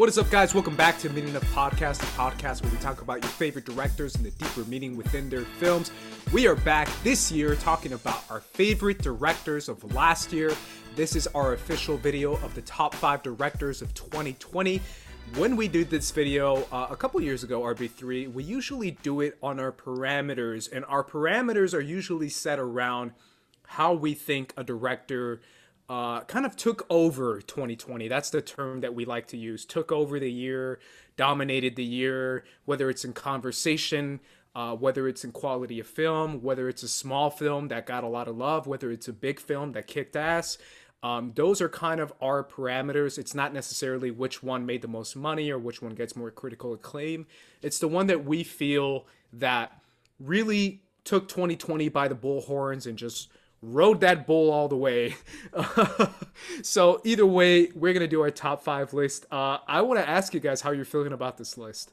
What is up, guys? Welcome back to Meaning of Podcast, a podcast where we talk about your favorite directors and the deeper meaning within their films. We are back this year talking about our favorite directors of last year. This is our official video of the top five directors of 2020. When we did this video uh, a couple years ago, RB3, we usually do it on our parameters, and our parameters are usually set around how we think a director uh, kind of took over 2020. That's the term that we like to use. Took over the year, dominated the year, whether it's in conversation, uh, whether it's in quality of film, whether it's a small film that got a lot of love, whether it's a big film that kicked ass. Um, those are kind of our parameters. It's not necessarily which one made the most money or which one gets more critical acclaim. It's the one that we feel that really took 2020 by the bullhorns and just rode that bull all the way. so either way, we're gonna do our top five list. Uh, I want to ask you guys how you're feeling about this list.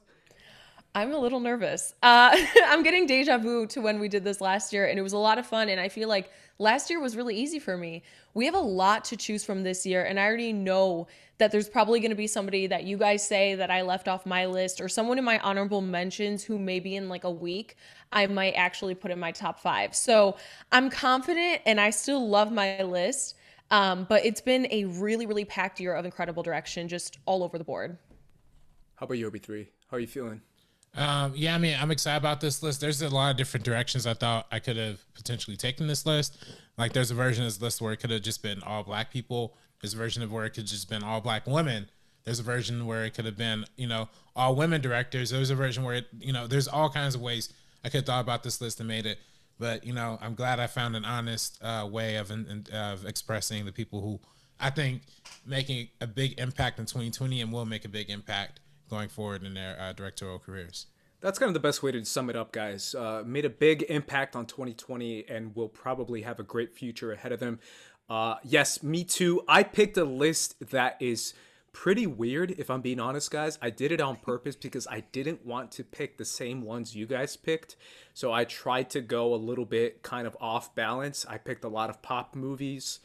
I'm a little nervous. Uh, I'm getting deja vu to when we did this last year, and it was a lot of fun. And I feel like last year was really easy for me. We have a lot to choose from this year, and I already know that there's probably going to be somebody that you guys say that I left off my list, or someone in my honorable mentions who maybe in like a week I might actually put in my top five. So I'm confident, and I still love my list. Um, but it's been a really, really packed year of incredible direction, just all over the board. How about you, RB3? How are you feeling? Um, yeah, I mean, I'm excited about this list. There's a lot of different directions I thought I could have potentially taken this list. Like, there's a version of this list where it could have just been all black people. There's a version of where it could just been all black women. There's a version where it could have been, you know, all women directors. There's a version where it, you know, there's all kinds of ways I could have thought about this list and made it. But you know, I'm glad I found an honest uh, way of of expressing the people who I think making a big impact in 2020 and will make a big impact going forward in their uh, directorial careers. That's kind of the best way to sum it up, guys. Uh, made a big impact on 2020 and will probably have a great future ahead of them. Uh, yes, me too. I picked a list that is pretty weird, if I'm being honest, guys. I did it on purpose because I didn't want to pick the same ones you guys picked. So I tried to go a little bit kind of off balance. I picked a lot of pop movies.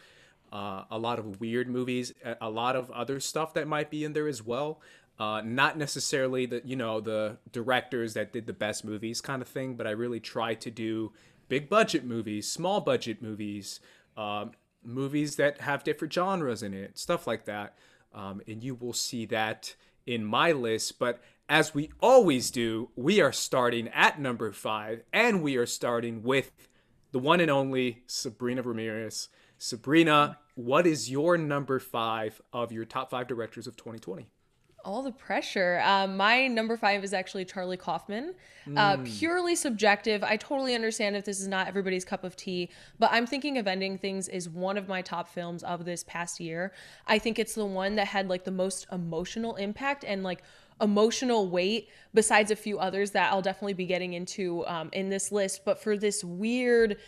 Uh, a lot of weird movies, a lot of other stuff that might be in there as well. Uh, not necessarily the you know the directors that did the best movies kind of thing, but I really try to do big budget movies, small budget movies, um, movies that have different genres in it, stuff like that. Um, and you will see that in my list. But as we always do, we are starting at number five, and we are starting with the one and only Sabrina Ramirez. Sabrina, what is your number five of your top five directors of 2020? All the pressure. Uh, my number five is actually Charlie Kaufman. Uh, mm. Purely subjective. I totally understand if this is not everybody's cup of tea, but I'm thinking of Ending Things is one of my top films of this past year. I think it's the one that had like the most emotional impact and like emotional weight besides a few others that I'll definitely be getting into um, in this list. But for this weird,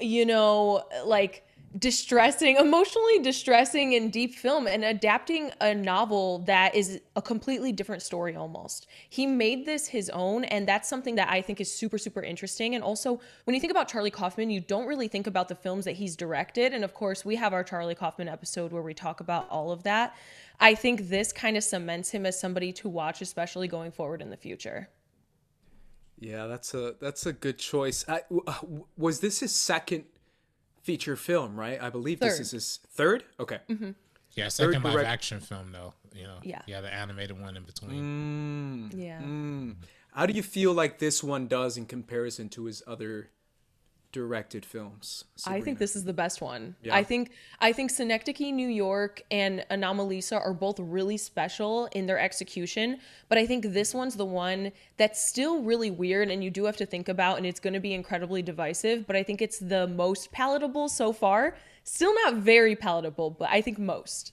you know, like distressing, emotionally distressing and deep film and adapting a novel that is a completely different story almost. He made this his own and that's something that I think is super super interesting and also when you think about Charlie Kaufman, you don't really think about the films that he's directed and of course, we have our Charlie Kaufman episode where we talk about all of that. I think this kind of cements him as somebody to watch especially going forward in the future. Yeah, that's a that's a good choice. I, uh, was this his second feature film, right? I believe third. this is his third. Okay. Mm-hmm. Yeah, second third live direct- action film though. You know. Yeah. Yeah, the animated one in between. Mm, yeah. Mm. How do you feel like this one does in comparison to his other directed films. Sabrina. I think this is the best one. Yeah. I think I think Synecdoche, New York, and Anomalisa are both really special in their execution, but I think this one's the one that's still really weird and you do have to think about, and it's going to be incredibly divisive. But I think it's the most palatable so far. Still not very palatable, but I think most.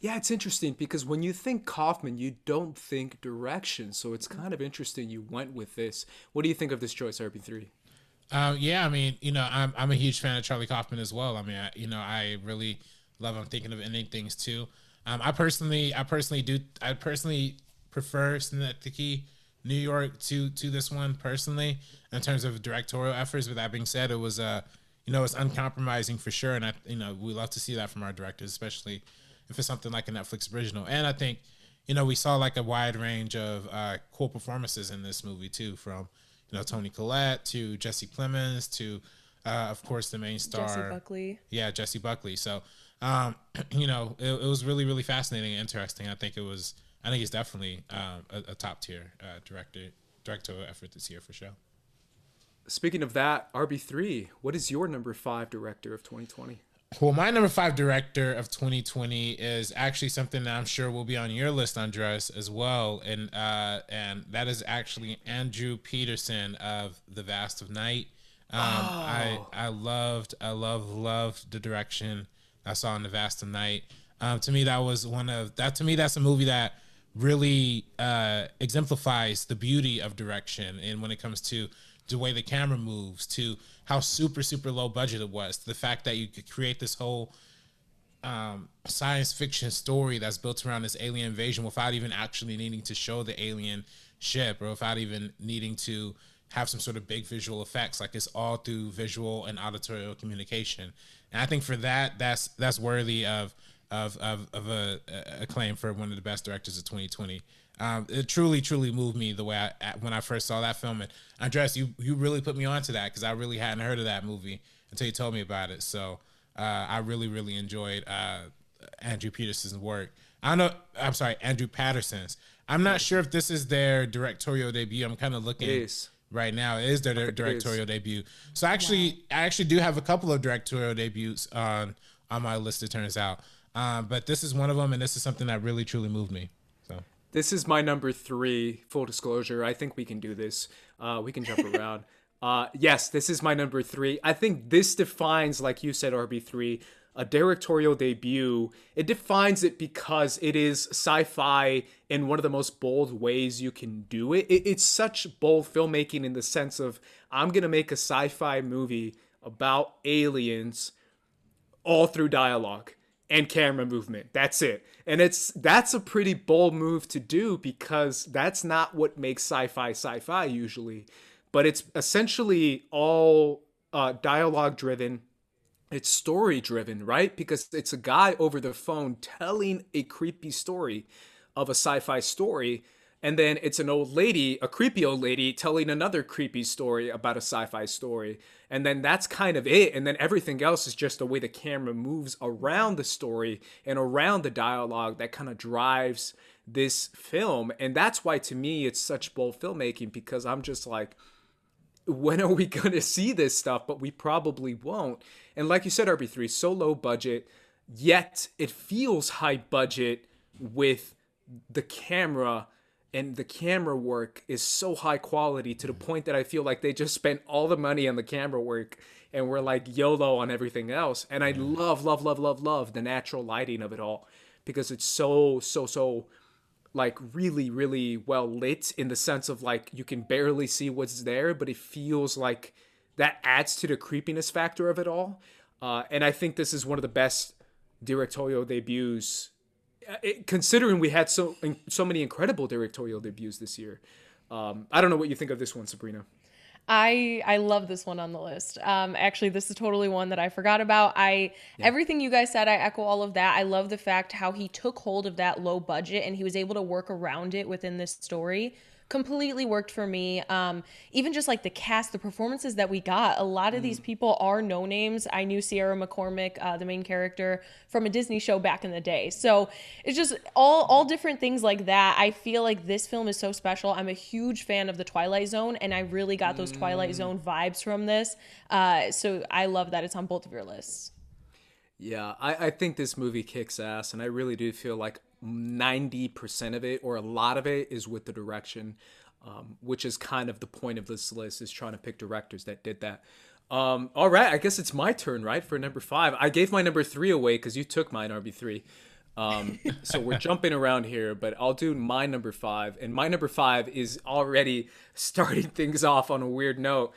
Yeah, it's interesting because when you think Kaufman, you don't think direction. So it's kind of interesting you went with this. What do you think of this choice, RB3? Um, yeah, I mean, you know, I'm I'm a huge fan of Charlie Kaufman as well. I mean, I, you know, I really love him thinking of ending things too. Um, I personally, I personally do, I personally prefer Synecdoche, New York to to this one personally in terms of directorial efforts. With that being said, it was uh, you know, it's uncompromising for sure, and I, you know, we love to see that from our directors, especially if it's something like a Netflix original. And I think, you know, we saw like a wide range of uh, cool performances in this movie too, from you know Toni Collette to Jesse Plemons to, uh, of course, the main star Jessie Buckley. Yeah, Jessie Buckley. So, um, you know, it, it, was really really fascinating and interesting. I think it was. I think it's definitely um, a, a, top tier uh, director directorial effort this year for sure. Speaking of that, RB3, what is your number five director of 2020? Well, my number five director of 2020 is actually something that I'm sure will be on your list, Andres, as well, and uh, and that is actually Andrew Peterson of The Vast of Night. Um, oh. I I loved I love loved the direction I saw in The Vast of Night. Um, to me, that was one of that. To me, that's a movie that really uh, exemplifies the beauty of direction, and when it comes to the way the camera moves, to how super super low budget it was, to the fact that you could create this whole um, science fiction story that's built around this alien invasion without even actually needing to show the alien ship or without even needing to have some sort of big visual effects. Like it's all through visual and auditory communication. And i think for that that's that's worthy of of of, of a, a claim for one of the best directors of 2020 um, it truly, truly moved me the way I when I first saw that film. And Andres, you you really put me onto that because I really hadn't heard of that movie until you told me about it. So uh, I really, really enjoyed uh, Andrew Peterson's work. I don't know. I'm sorry, Andrew Patterson's. I'm not sure if this is their directorial debut. I'm kind of looking right now. It is their directorial is. debut. So actually, wow. I actually do have a couple of directorial debuts on on my list. It turns out, um, but this is one of them, and this is something that really, truly moved me. So this is my number three. Full disclosure, I think we can do this. Uh, we can jump around. Uh, yes, this is my number three. I think this defines, like you said, RB3, a directorial debut. It defines it because it is sci-fi in one of the most bold ways you can do it. it it's such bold filmmaking in the sense of I'm gonna make a sci-fi movie about aliens all through dialogue and camera movement. That's it. And it's that's a pretty bold move to do because that's not what makes sci-fi sci-fi usually. But it's essentially all uh, dialogue driven. It's story driven, right? Because it's a guy over the phone telling a creepy story of a sci-fi story and then it's an old lady, a creepy old lady, telling another creepy story about a sci fi story. And then that's kind of it. And then everything else is just the way the camera moves around the story and around the dialogue that kind of drives this film. And that's why, to me, it's such bold filmmaking because I'm just like, when are we going to see this stuff? But we probably won't. And like you said, RB3, so low budget, yet it feels high budget with the camera and the camera work is so high quality to the point that I feel like they just spent all the money on the camera work and we're like YOLO on everything else. And I love, love, love, love, love the natural lighting of it all because it's so, so, so like really, really well lit in the sense of like you can barely see what's there, but it feels like that adds to the creepiness factor of it all. Uh, and I think this is one of the best directorial debuts it, considering we had so so many incredible directorial debuts this year. Um, I don't know what you think of this one, Sabrina. I I love this one on the list. Um, actually, this is totally one that I forgot about. I yeah. everything you guys said, I echo all of that. I love the fact how he took hold of that low budget and he was able to work around it within this story completely worked for me. Um, even just like the cast, the performances that we got, a lot of mm. these people are no names. I knew Sierra McCormick, uh, the main character from a Disney show back in the day. So it's just all all different things like that. I feel like this film is so special. I'm a huge fan of the Twilight Zone, and I really got those mm. Twilight Zone vibes from this. Uh, so I love that it's on both of your lists. Yeah, I, I think this movie kicks ass, and I really do feel like 90% of it or a lot of it is with the direction um, which is kind of the point of this list is trying to pick directors that did that. Um, all right i guess it's my turn right for number five. I gave my number three away because you took mine rb3 um, so we're jumping around here but i'll do my number five. And my number five is already starting things off on a weird note.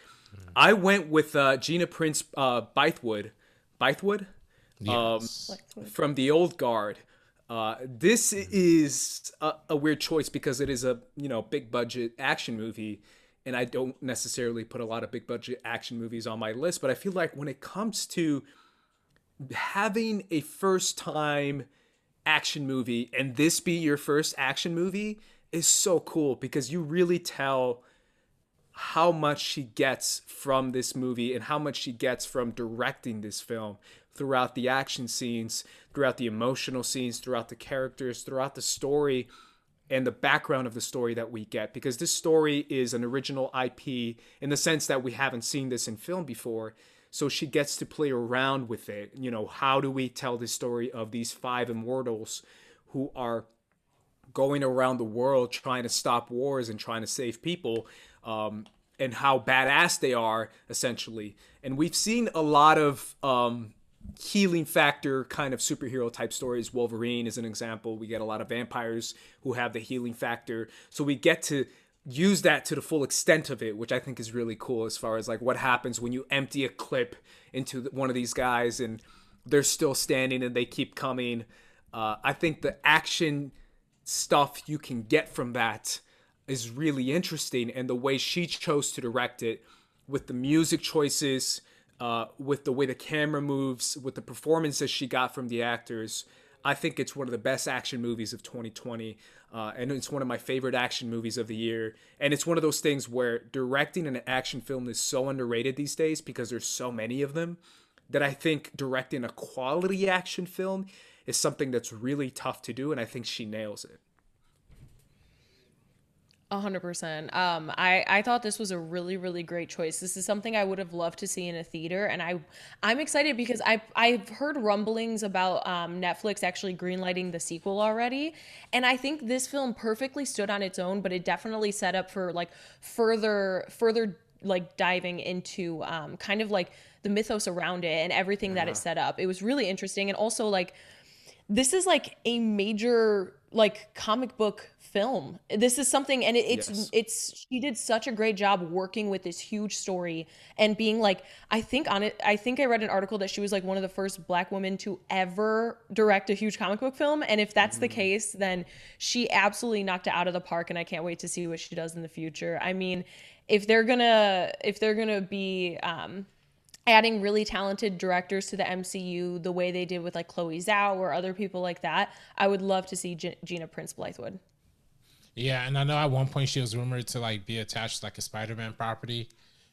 I went with uh, gina prince uh, bythewood. Bythewood? Yes. um, from the old guard uh, this is a, a, weird choice because it is a you know big budget action movie, and I don't necessarily put a lot of big budget action movies on my list. But I feel like when it comes to having a first time action movie and this be your first action movie is so cool because you really tell how much she gets from this movie and how much she gets from directing this film throughout the action scenes, throughout the emotional scenes, throughout the characters, throughout the story and the background of the story that we get because this story is an original IP in the sense that we haven't seen this in film before. So she gets to play around with it. You know, how do we tell the story of these five immortals who are going around the world trying to stop wars and trying to save people? Um, and how badass they are, essentially. And we've seen a lot of um, healing factor kind of superhero type stories. Wolverine is an example. We get a lot of vampires who have the healing factor. So we get to use that to the full extent of it, which I think is really cool as far as like what happens when you empty a clip into one of these guys and they're still standing and they keep coming. Uh, I think the action stuff you can get from that is really interesting and the way she chose to direct it with the music choices uh, with the way the camera moves, with the performances she got from the actors. I think it's one of the best action movies of 2020. Uh, and it's one of my favorite action movies of the year. And it's one of those things where directing an action film is so underrated these days because there's so many of them that I think directing a quality action film is something that's really tough to do. And I think she nails it hundred percent. Um, I I thought this was a really really great choice. This is something I would have loved to see in a theater, and I I'm excited because I I've heard rumblings about um, Netflix actually greenlighting the sequel already, and I think this film perfectly stood on its own, but it definitely set up for like further further like diving into um, kind of like the mythos around it and everything that it set up. It was really interesting, and also like this is like a major like comic book film. This is something, and it, it's yes. it's she did such a great job working with this huge story and being like, I think on it, I think I read an article that she was like one of the first black women to ever direct a huge comic book film, and if that's mm. the case, then she absolutely knocked it out of the park, and I can't wait to see what she does in the future. I mean, if they're gonna if they're gonna be um, adding really talented directors to the MCU the way they did with like Chloe Zhao or other people like that, I would love to see G- Gina Prince Bythewood. Yeah, and I know at one point she was rumored to like be attached to like a Spider-Man property.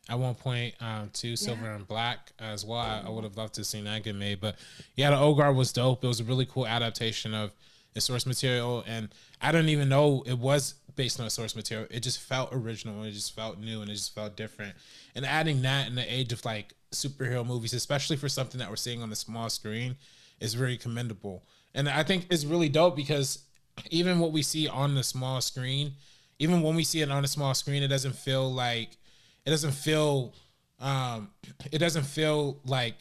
At one point, um, to Silver yeah. and Black as well. I, I would have loved to see that get made, but yeah, the Old Guard was dope. It was a really cool adaptation of the source material, and I don't even know it was based on a source material. It just felt original. It just felt new, and it just felt different. And adding that in the age of like superhero movies, especially for something that we're seeing on the small screen, is very commendable. And I think it's really dope because even what we see on the small screen, even when we see it on a small screen, it doesn't feel like it doesn't feel um it doesn't feel like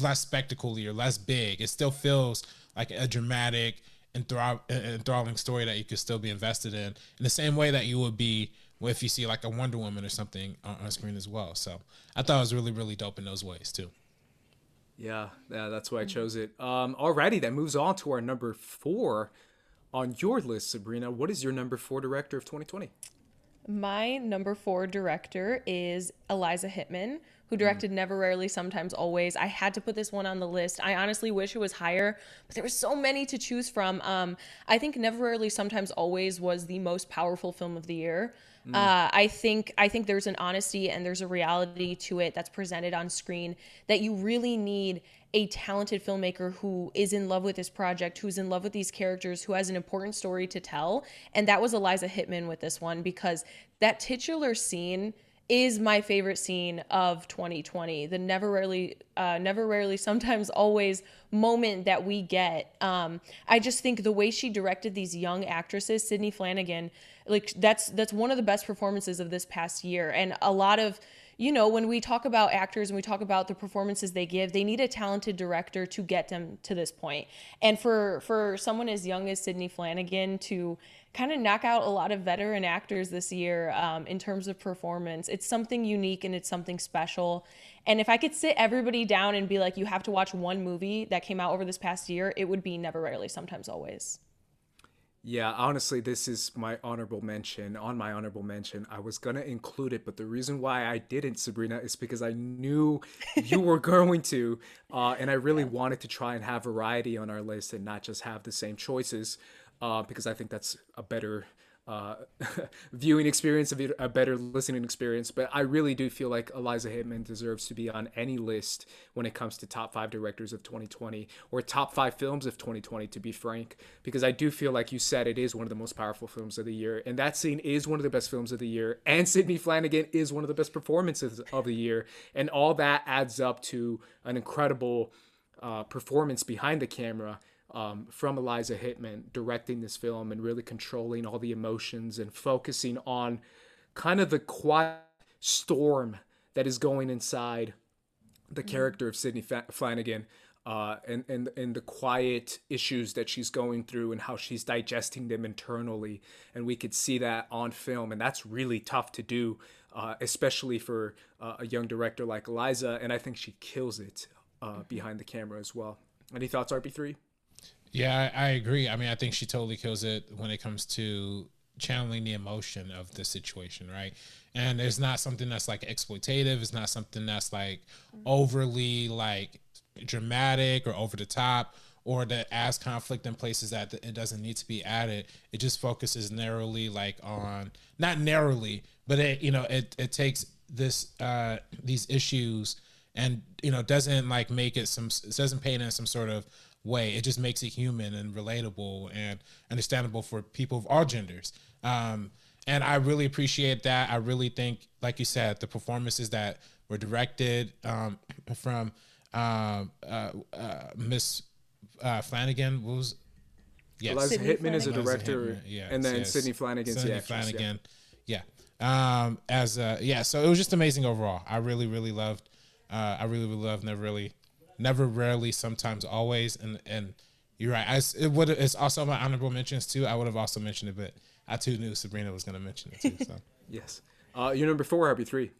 less spectacular or less big. It still feels like a dramatic and throb, enthralling story that you could still be invested in in the same way that you would be if you see like a Wonder Woman or something on, on screen as well. So I thought it was really, really dope in those ways too. Yeah, yeah, that's why I chose it. Um, alrighty, that moves on to our number four on your list, Sabrina. What is your number four director of 2020? My number four director is Eliza Hittman, who directed mm. Never Rarely, Sometimes Always. I had to put this one on the list. I honestly wish it was higher, but there were so many to choose from. Um, I think Never Rarely, Sometimes Always was the most powerful film of the year. Mm. Uh, I think I think there's an honesty and there's a reality to it that's presented on screen that you really need a talented filmmaker who is in love with this project, who's in love with these characters, who has an important story to tell. And that was Eliza Hittman with this one because that titular scene is my favorite scene of 2020 the never rarely uh, never rarely sometimes always moment that we get um, i just think the way she directed these young actresses sidney flanigan like that's that's one of the best performances of this past year and a lot of you know, when we talk about actors and we talk about the performances they give, they need a talented director to get them to this point. And for for someone as young as Sidney Flanigan to kind of knock out a lot of veteran actors this year um, in terms of performance, it's something unique and it's something special. And if I could sit everybody down and be like, you have to watch one movie that came out over this past year, it would be Never Rarely, Sometimes Always. Yeah, honestly, this is my honorable mention. On my honorable mention, I was gonna include it, but the reason why I didn't, Sabrina, is because I knew you were going to, uh, and I really yeah. wanted to try and have variety on our list and not just have the same choices, uh, because I think that's a better uh, viewing experience, a better listening experience. But I really do feel like Eliza Hittman deserves to be on any list when it comes to top five directors of 2020 or top five films of 2020, to be frank, because I do feel like you said it is one of the most powerful films of the year. And that scene is one of the best films of the year. And Sidney Flanigan is one of the best performances of the year. And all that adds up to an incredible uh, performance behind the camera um, from Eliza Hittman directing this film and really controlling all the emotions and focusing on kind of the quiet storm that is going inside the mm-hmm. character of Sidney Flanigan Uh, and, and and the quiet issues that she's going through and how she's digesting them internally, and we could see that on film, and that's really tough to do, uh, especially for uh, a young director like Eliza. And I think she kills it uh, mm-hmm. behind the camera as well. Any thoughts, RB three? Yeah, I, I agree. I mean, I think she totally kills it when it comes to channeling the emotion of the situation, right? And it's not something that's like exploitative. It's not something that's like overly like dramatic or over the top or that adds conflict in places that it doesn't need to be added. It just focuses narrowly like on not narrowly, but it you know it it takes this uh these issues and you know doesn't like make it some it doesn't paint in some sort of way. It just makes it human and relatable and understandable for people of all genders. Um, and I really appreciate that. I really think, like you said, the performances that were directed um, from uh, uh, uh, Miss uh, Flanigan was yes. Eliza Hittman Flanigan. is a director, yes, and then yes. Sidney Flanigan's Sidney the actress, Flanigan, yeah. yeah. Um, as a, yeah, so it was just amazing overall. I really, really loved. Uh, I really, really loved. Never really never, rarely, sometimes, always. And and you're right. I, it would. It's also my honorable mentions too. I would have also mentioned it, but I too knew Sabrina was going to mention it too. So yes. Uh, your number four, RB three.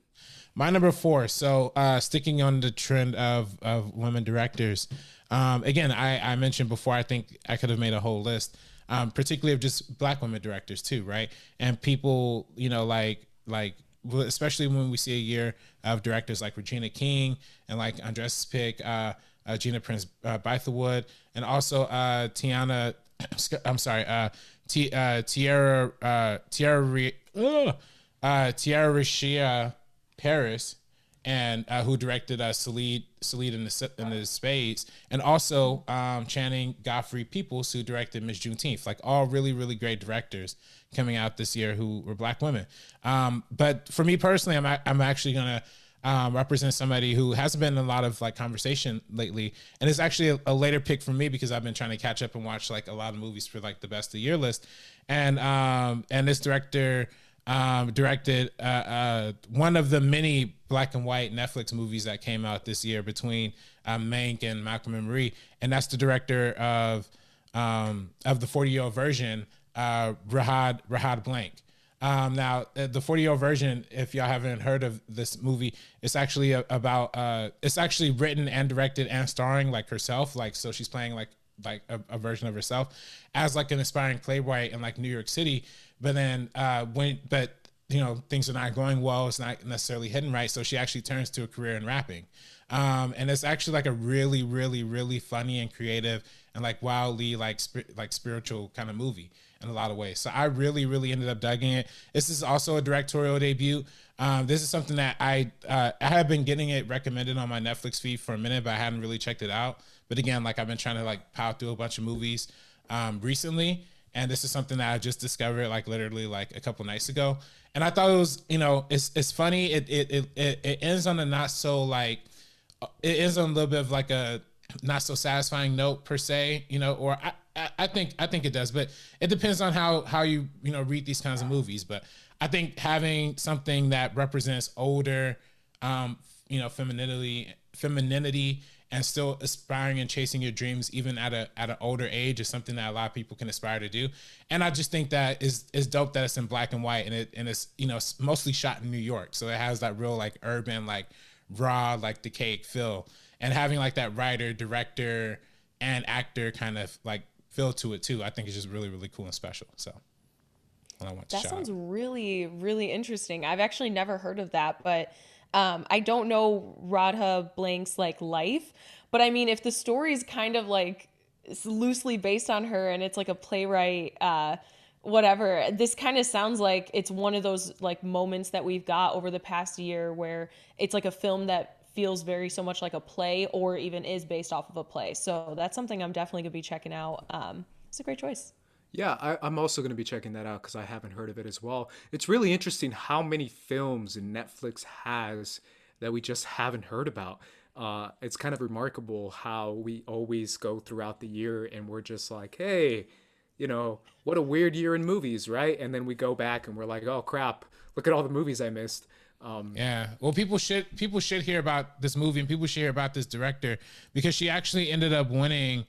My number four. So uh, sticking on the trend of of women directors. Um, again, I, I mentioned before. I think I could have made a whole list, um, particularly of just black women directors too, right? And people, you know, like like especially when we see a year of directors like Regina King and like Andres pick uh, uh, Gina Prince uh, Bythewood, and also uh, Tiana. I'm sorry, uh, T, uh, Tierra uh, Tierra uh, Tierra Rishia Paris, and uh, who directed uh, Selah Selah in the in the Spades, and also um, Channing Godfrey Peoples, who directed Miss Juneteenth. Like all really really great directors coming out this year who were black women. Um, but for me personally, I'm I'm actually gonna. Um, represent somebody who hasn't been in a lot of like conversation lately, and it's actually a, a, later pick for me because I've been trying to catch up and watch like a lot of movies for like the best of the year list, and um, and this director um, directed uh, uh, one of the many black and white Netflix movies that came out this year between um, Mank and Malcolm and Marie, and that's the director of um, of the 40 year old version, uh, Radha Radha Blank. Um, now, uh, the 40 year old version, if y'all haven't heard of this movie, it's actually about uh, it's actually written and directed and starring like herself, like so she's playing like like a, a version of herself as like an aspiring playwright in like New York City but then uh, when but you know things are not going well, it's not necessarily hitting right. So she actually turns to a career in rapping, um, and it's actually like a really, really, really funny and creative and like wildly like like spiritual kind of movie in a lot of ways. So I really, really ended up digging it. This is also a directorial debut. Um, this is something that I uh, I have been getting it recommended on my Netflix feed for a minute, but I hadn't really checked it out. But again, like I've been trying to like power through a bunch of movies um, recently, and this is something that I just discovered like literally like a couple nights ago. And I thought it was, you know, it's it's funny. It it it it ends on a not so like it ends on a little bit of like a not so satisfying note per se, you know, or I, I think I think it does, but it depends on how how you you know read these kinds of movies. But I think having something that represents older, um, you know, femininity, femininity, and still aspiring and chasing your dreams even at a at an older age is something that a lot of people can aspire to do and i just think that is is dope that it's in black and white and it and it's you know mostly shot in new york so it has that real like urban like raw like decayed feel and having like that writer director and actor kind of like feel to it too. I think it's just really really cool and special. So. I want to that sounds out. really really interesting. I've actually never heard of that, but um, I don't know Radha Blank's like life, but I mean, if the story is kind of like loosely based on her and it's like a playwright, uh, whatever, this kind of sounds like it's one of those like moments that we've got over the past year where it's like a film that feels very so much like a play or even is based off of a play. So that's something I'm definitely gonna be checking out. Um, it's a great choice. Yeah, I, am also going to be checking that out because I haven't heard of it as well. It's really interesting how many films Netflix has that we just haven't heard about. Uh, it's kind of remarkable how we always go throughout the year and we're just like, hey, you know, what a weird year in movies, right? And then we go back and we're like, oh crap, look at all the movies I missed. Um, yeah, well, people should people should hear about this movie and people should hear about this director because she actually ended up winning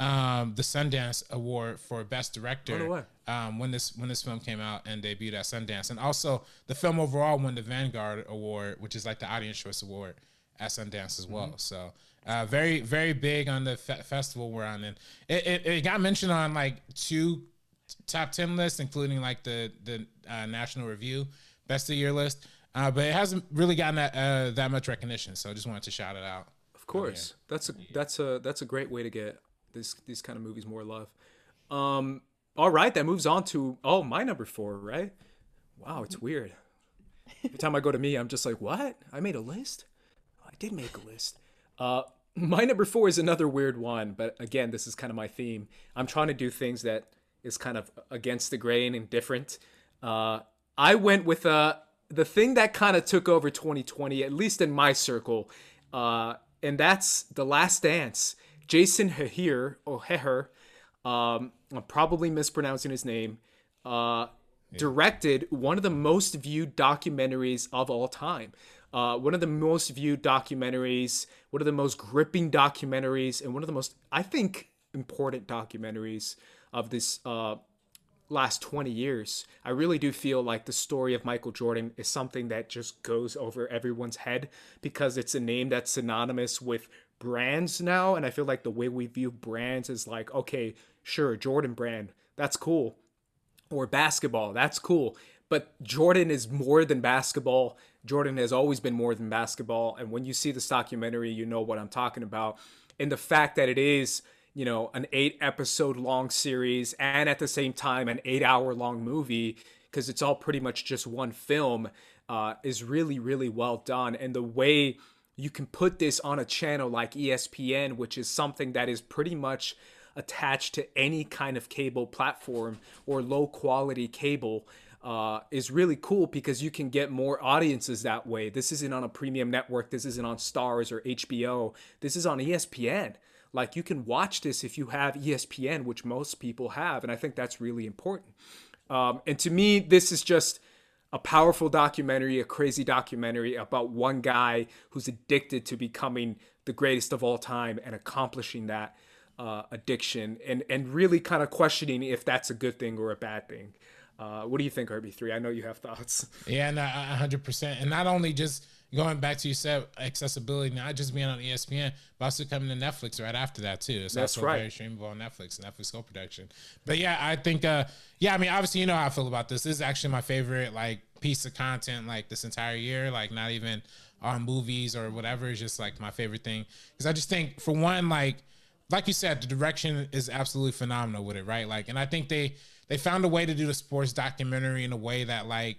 um, the Sundance Award for Best Director um, when this when this film came out and debuted at Sundance, and also the film overall won the Vanguard Award, which is like the Audience Choice Award at Sundance as well. Mm-hmm. So uh, very very big on the fe- festival we're on, and it, it, it, got mentioned on like two top ten lists, including like the the uh, National Review Best of Year list, uh, but it hasn't really gotten that uh, that much recognition. So I just wanted to shout it out. Of course, that's a that's a that's a great way to get this these kind of movies more love. Um, all right, that moves on to oh my number four, right? Wow, it's weird. Every time I go to me, I'm just like, what? I made a list. I did make a list. Uh, my number four is another weird one, but again, this is kind of my theme. I'm trying to do things that is kind of against the grain and different. Uh, I went with uh, the thing that kind of took over 2020, at least in my circle, uh, and that's The Last Dance. Jason Hehir or Heher, um, I'm probably mispronouncing his name, uh, yeah. directed one of the most viewed documentaries of all time. Uh, one of the most viewed documentaries, one of the most gripping documentaries, and one of the most, I think, important documentaries of this uh, last 20 years. I really do feel like the story of Michael Jordan is something that just goes over everyone's head because it's a name that's synonymous with brands now and i feel like the way we view brands is like okay sure jordan brand that's cool or basketball that's cool but jordan is more than basketball. Jordan has always been more than basketball and when you see this documentary you know what i'm talking about. And the fact that it is you know an eight episode long series and at the same time an eight hour long movie because it's all pretty much just one film uh, is really really well done. And the way you can put this on a channel like ESPN, which is something that is pretty much attached to any kind of cable platform or low quality cable. Uh, is really cool because you can get more audiences that way. This isn't on a premium network. This isn't on Starz or HBO. This is on ESPN. Like you can watch this if you have ESPN, which most people have, and I think that's really important. Um, and to me, this is just a powerful documentary, a crazy documentary about one guy who's addicted to becoming the greatest of all time and accomplishing that uh, addiction and, and really kind of questioning if that's a good thing or a bad thing. Uh, what do you think, RB3? I know you have thoughts. Yeah, no, 100%. And not only just going back to you said accessibility, not just being on ESPN, but also coming to Netflix right after that too. It's That's also right. very streamable on Netflix, Netflix co-production. But yeah, I think, uh, yeah, I mean, obviously, you know how I feel about this. This is actually my favorite like piece of content like this entire year. Like not even on movies or whatever. It's just like my favorite thing because I just think for one, like like you said, the direction is absolutely phenomenal with it, right? Like, and I think they they found a way to do the sports documentary in a way that like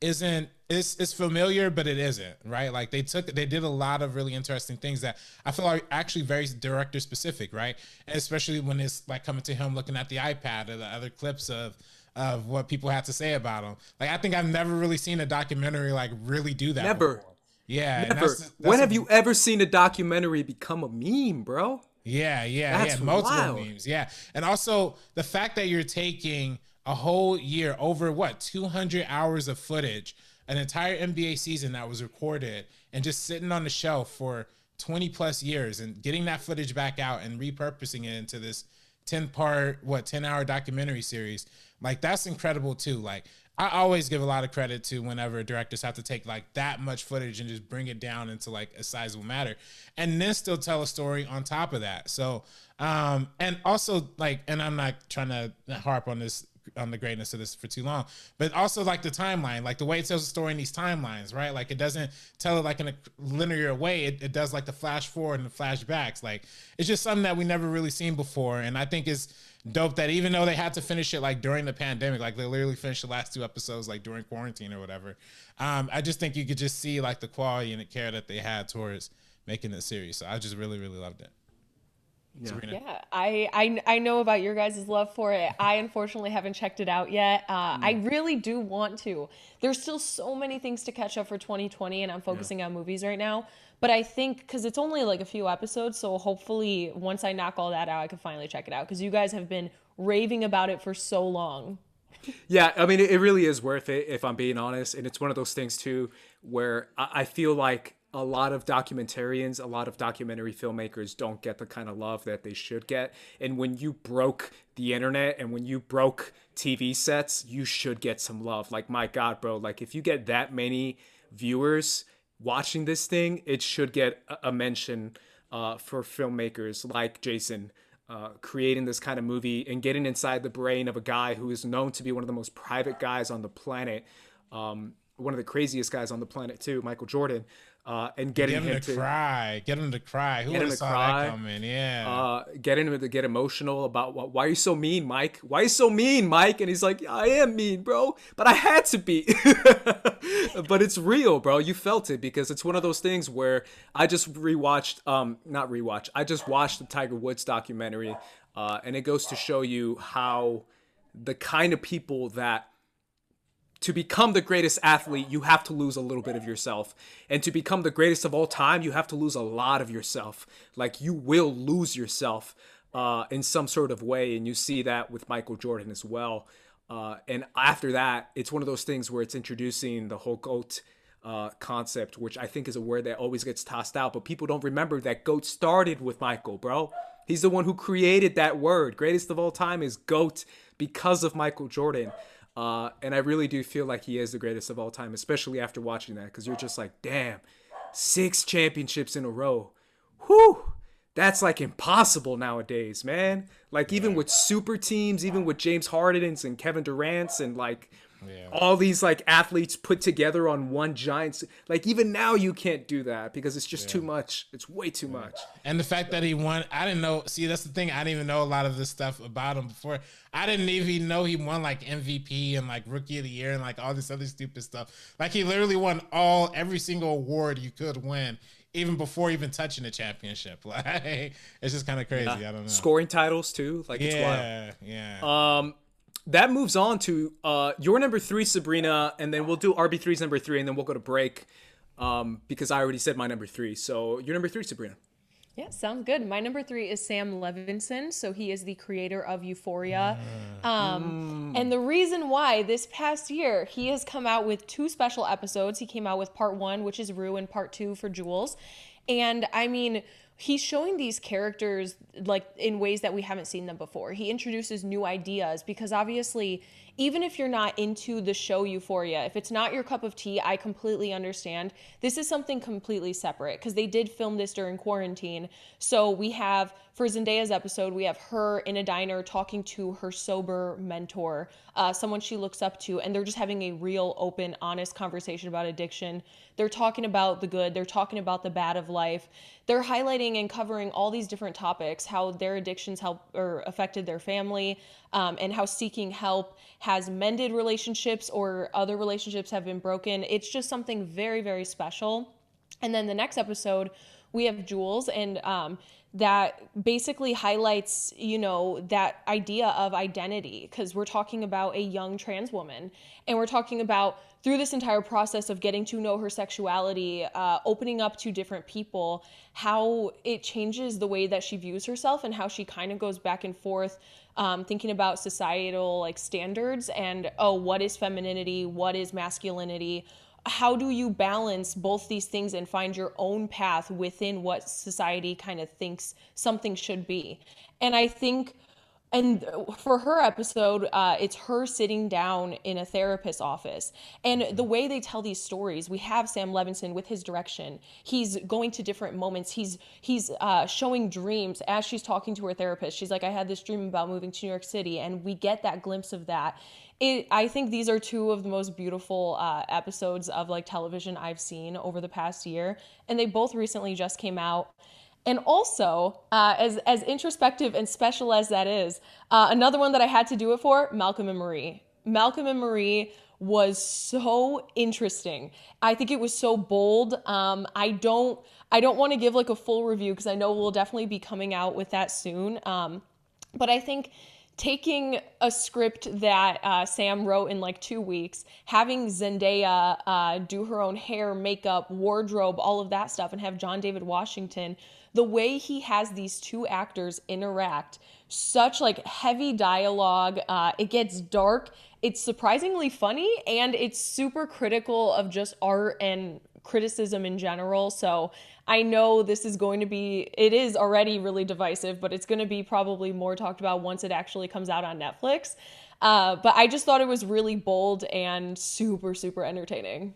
isn't it's it's familiar but it isn't right? Like they took they did a lot of really interesting things that i feel like actually very director specific right? And especially when it's like coming to him looking at the ipad or the other clips of of what people had to say about him. Like i think i've never really seen a documentary like really do that never. before. yeah never. that's, that's when a, have you ever seen a documentary become a meme bro? Yeah yeah that's yeah multiple wild. memes yeah. And also the fact that you're taking a whole year over what 200 hours of footage an entire nba season that was recorded and just sitting on the shelf for 20 plus years and getting that footage back out and repurposing it into this 10 part what 10 hour documentary series. Like that's incredible too. Like I always give a lot of credit to whenever directors have to take like that much footage and just bring it down into like a sizable matter, and then still tell a story on top of that. So, um, and also like, and I'm not trying to harp on this on the greatness of this for too long. But also like the timeline, like the way it tells the story in these timelines, right? Like it doesn't tell it like in a linear way. It, it does like the flash forward and the flashbacks. Like it's just something that we never really seen before. And I think is dope that even though they had to finish it like during the pandemic, like they literally finished the last two episodes like during quarantine or whatever. Um, I just think you could just see like the quality and the care that they had towards making the series. So I just really, really loved it. Yeah. yeah, I, I I know about your guys' love for it. I unfortunately haven't checked it out yet. Uh, mm. I really do want to. There's still so many things to catch up for 2020, and I'm focusing yeah. on movies right now. But I think because it's only like a few episodes, so hopefully once I knock all that out, I can finally check it out. Because you guys have been raving about it for so long. yeah, I mean, it really is worth it if I'm being honest, and it's one of those things too where I feel like a lot of documentarians, a lot of documentary filmmakers don't get the kind of love that they should get. And when you broke the internet and when you broke TV sets, you should get some love. Like, my God, bro, like if you get that many viewers watching this thing, it should get a, mention uh, for filmmakers like Jason. Uh, creating this kind of movie and getting inside the brain of a guy who is known to be one of the most private guys on the planet, um, one of the craziest guys on the planet too, Michael Jordan uh, and getting get him, him to, to, cry, get him to cry. Who would have saw cry, that coming? Yeah, uh, getting him to get emotional about why are you so mean, Mike? Why are you so mean, Mike? And he's like, I am mean, bro, but I had to be. but it's real, bro. You felt it because it's one of those things where I just rewatched, um, not rewatch. I just watched the Tiger Woods documentary, uh, and it goes to show you how the kind of people that to become the greatest athlete, you have to lose a little bit of yourself. And to become the greatest of all time, you have to lose a lot of yourself. Like you will lose yourself uh, in some sort of way. And you see that with Michael Jordan as well. Uh, and after that, it's one of those things where it's introducing the whole GOAT uh, concept, which I think is a word that always gets tossed out. But people don't remember that GOAT started with Michael, bro. He's the one who created that word. Greatest of all time is GOAT because of Michael Jordan. Uh, and I really do feel like he is the greatest of all time, especially after watching that, because you're just like, damn, six championships in a row. Whew, that's like impossible nowadays, man. Like even with super teams, even with James Harden's and Kevin Durant's and like yeah. all these like athletes put together on one giant like even now you can't do that because it's just yeah. too much it's way too yeah. much and the fact that he won i didn't know see that's the thing i didn't even know a lot of this stuff about him before i didn't even know he won like mvp and like rookie of the year and like all this other stupid stuff like he literally won all every single award you could win even before even touching the championship. Like it's just kind of crazy. I don't know. Scoring titles too. Like it's yeah, wild. Yeah. Um that moves on to uh, your number three, Sabrina, and then we'll do RB3's number three, and then we'll go to break um, because I already said my number three. So your number three, Sabrina. Yeah, sounds good. My number three is Sam Levinson. So he is the creator of Euphoria. Um, mm. And the reason why this past year he has come out with two special episodes. He came out with part one, which is Rue, and part two for Jules. And I mean, he's showing these characters like in ways that we haven't seen them before. He introduces new ideas because obviously even if you're not into the show Euphoria, if it's not your cup of tea, I completely understand. This is something completely separate because they did film this during quarantine. So we have, for Zendaya's episode, we have her in a diner talking to her sober mentor, uh, someone she looks up to, and they're just having a real, open, honest conversation about addiction. They're talking about the good, they're talking about the bad of life. They're highlighting and covering all these different topics, how their addictions help or affected their family, um, and how seeking help has mended relationships or other relationships have been broken. It's just something very, very special. And then the next episode, we have Jules, and um, that basically highlights, you know, that idea of identity because we're talking about a young trans woman. And we're talking about through this entire process of getting to know her sexuality, uh, opening up to different people, how it changes the way that she views herself and how she kind of goes back and forth um, thinking about societal like standards and oh what is femininity? What is masculinity how do you balance both these things and find your own path within what society kind of thinks something should be? And i think and for her episode uh, it's her sitting down in a therapist's office. And the way they tell these stories we have sam levinson with his direction. He's going to different moments. He's he's uh, showing dreams as she's talking to her therapist. She's like i had this dream about moving to new york city and we get that glimpse of that. It, i think these are two of the most beautiful uh, episodes of like television i've seen over the past year. And they both recently just came out and also, uh, as as introspective and special as that is, uh, another one that I had to do it for Malcolm and Marie. Malcolm and Marie was so interesting. I think it was so bold. Um, I don't I don't want to give like a full review because I know we'll definitely be coming out with that soon. Um, but I think taking a script that uh, Sam wrote in like two weeks, having Zendaya uh, do her own hair, makeup, wardrobe, all of that stuff, and have John David Washington the way he has these two actors interact, such like heavy dialogue. Uh, it gets dark. It's surprisingly funny and it's super critical of just art and criticism in general. So I know this is going to be, it is already really divisive, but it's going to be probably more talked about once it actually comes out on Netflix. Uh, but I just thought it was really bold and super, super entertaining.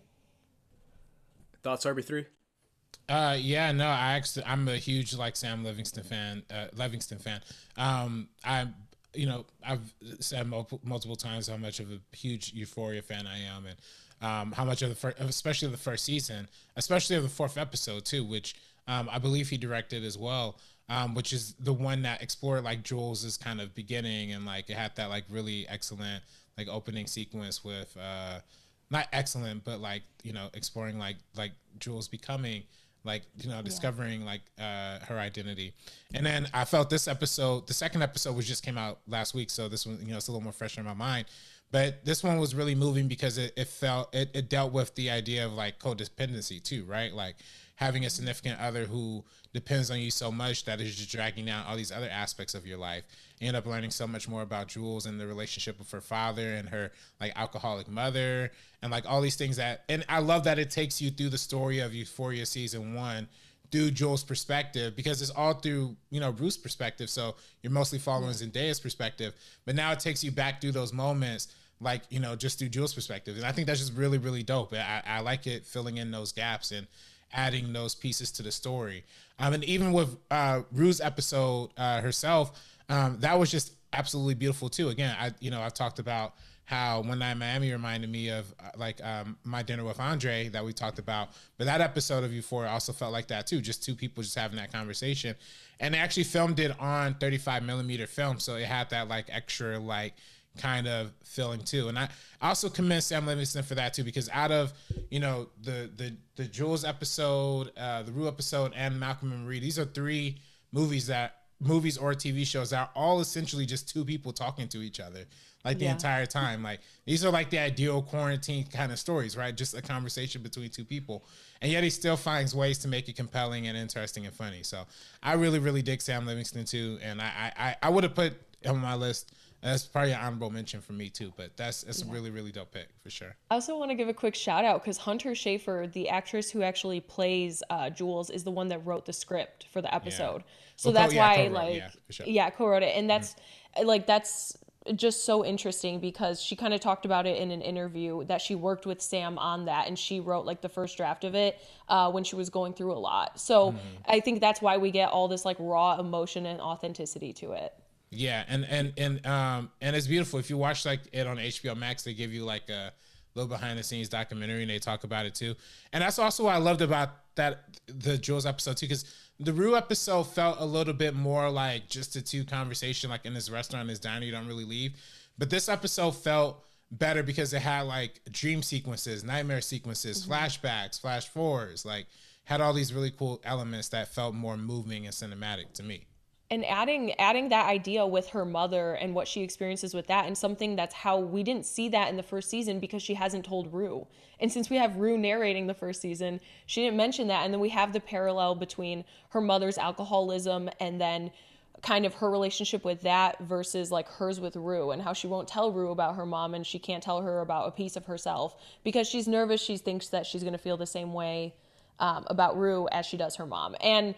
Thoughts, RB3? Uh, yeah, no, I actually, I'm a huge like Sam Livingston fan, uh, Levinson fan. Um, I, you know, I've said multiple, multiple times how much of a huge Euphoria fan I am, and um, how much of the first, especially the first season, especially of the fourth episode too, which um, I believe he directed as well. Um, which is the one that explored like Jules's kind of beginning and like it had that like really excellent like opening sequence with uh not excellent but like you know exploring like like Jules becoming like you know discovering yeah. like uh her identity and then i felt this episode the second episode which just came out last week so this one you know it's a little more fresh in my mind but this one was really moving because it, it felt it, it dealt with the idea of like codependency too right like having a significant other who depends on you so much that is just dragging down all these other aspects of your life You end up learning so much more about Jules and the relationship with her father and her like alcoholic mother and like all these things that and I love that it takes you through the story of Euphoria season one through Jules' perspective because it's all through you know Bruce's perspective. So you're mostly following. Zendaya's perspective, but now it takes you back through those moments like you know just through Jules' perspective, and I think that's just really really dope. I, I like it filling in those gaps and adding those pieces to the story. Um, and even with uh, Rue's episode uh, herself, um, that was just absolutely beautiful too. Again, I you know I've talked about how one night Miami reminded me of uh, like um, my dinner with Andre that we talked about, but that episode of Euphoria also felt like that too. Just two people just having that conversation, and they actually filmed it on 35 millimeter film, so it had that like extra like kind of feeling too. And I also commend Sam Livingston for that too, because out of you know the the the Jules episode, uh, the Rue episode, and Malcolm and Marie, these are three movies that movies or TV shows that are all essentially just two people talking to each other like the yeah. entire time. Like these are like the ideal quarantine kind of stories, right? Just a conversation between two people. And yet he still finds ways to make it compelling and interesting and funny. So I really, really dig Sam Livingston too. And I I, I would have put on my list that's probably an honorable mention for me too, but that's that's yeah. a really really dope pick for sure. I also want to give a quick shout out because Hunter Schafer, the actress who actually plays uh, Jules, is the one that wrote the script for the episode. Yeah. So well, that's yeah, why like yeah, sure. yeah, co-wrote it, and that's mm-hmm. like that's just so interesting because she kind of talked about it in an interview that she worked with Sam on that and she wrote like the first draft of it uh, when she was going through a lot. So mm-hmm. I think that's why we get all this like raw emotion and authenticity to it. Yeah, and and and um and it's beautiful. If you watch like it on HBO Max, they give you like a little behind the scenes documentary and they talk about it too. And that's also what I loved about that the Jules episode too, because the Rue episode felt a little bit more like just a two conversation, like in this restaurant, this diner, you don't really leave. But this episode felt better because it had like dream sequences, nightmare sequences, mm-hmm. flashbacks, flash forwards, like had all these really cool elements that felt more moving and cinematic to me and adding adding that idea with her mother and what she experiences with that and something that's how we didn't see that in the first season because she hasn't told Rue. And since we have Rue narrating the first season, she didn't mention that and then we have the parallel between her mother's alcoholism and then kind of her relationship with that versus like hers with Rue and how she won't tell Rue about her mom and she can't tell her about a piece of herself because she's nervous. She thinks that she's going to feel the same way um, about Rue as she does her mom. And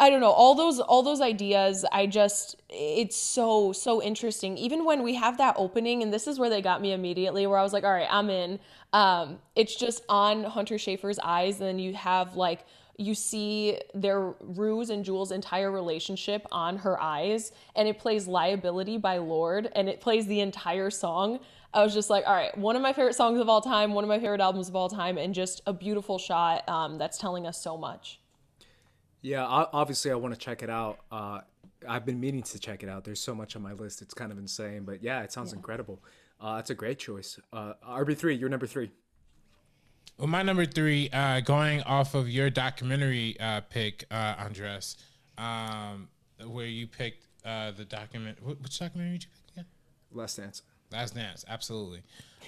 I don't know all those all those ideas. I just it's so so interesting. Even when we have that opening, and this is where they got me immediately, where I was like, all right, I'm in. Um, it's just on Hunter Schafer's eyes, and then you have like you see their Rue's and Jules' entire relationship on her eyes, and it plays "Liability" by Lorde, and it plays the entire song. I was just like, all right, one of my favorite songs of all time, one of my favorite albums of all time, and just a beautiful shot um, that's telling us so much. Yeah, obviously I want to check it out. Uh, I've been meaning to check it out. There's so much on my list; it's kind of insane. But yeah, it sounds yeah. incredible. Uh, that's a great choice. Uh, RB three, you're number three. Well, my number three, uh, going off of your documentary uh, pick, uh, Andres, um, where you picked uh, the document. Which documentary did you pick again? Last Dance. Last Dance, absolutely.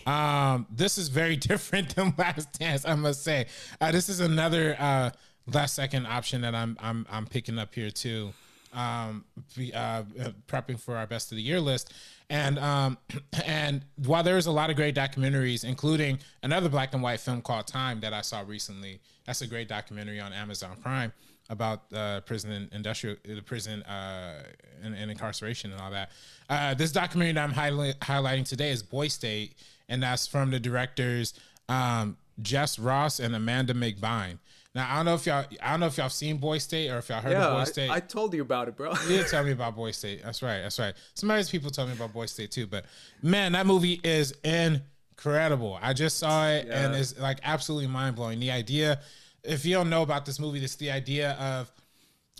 Um, this is very different than Last Dance, I must say. Uh, this is another uh, last second option that I'm I'm I'm picking up here too. Um, be, uh, prepping for our best of the year list, and um, and while there's a lot of great documentaries, including another black and white film called Time that I saw recently. That's a great documentary on Amazon Prime about uh, prison industrial, the prison uh, and, and, incarceration and all that. Uh, this documentary that I'm highlight, highlighting today is Boy State, and that's from the directors um, Jesse Moss and Amanda McBaine. Now I don't know if y'all I don't know if y'all seen Boy State or if y'all heard yeah, of Boy State. I, I told you about it, bro. you did tell me about Boy State. That's right. That's right. Some other people tell me about Boy State too, but man, that movie is incredible. I just saw it yeah. and it's like absolutely mind blowing. The idea, if you don't know about this movie, it's the idea of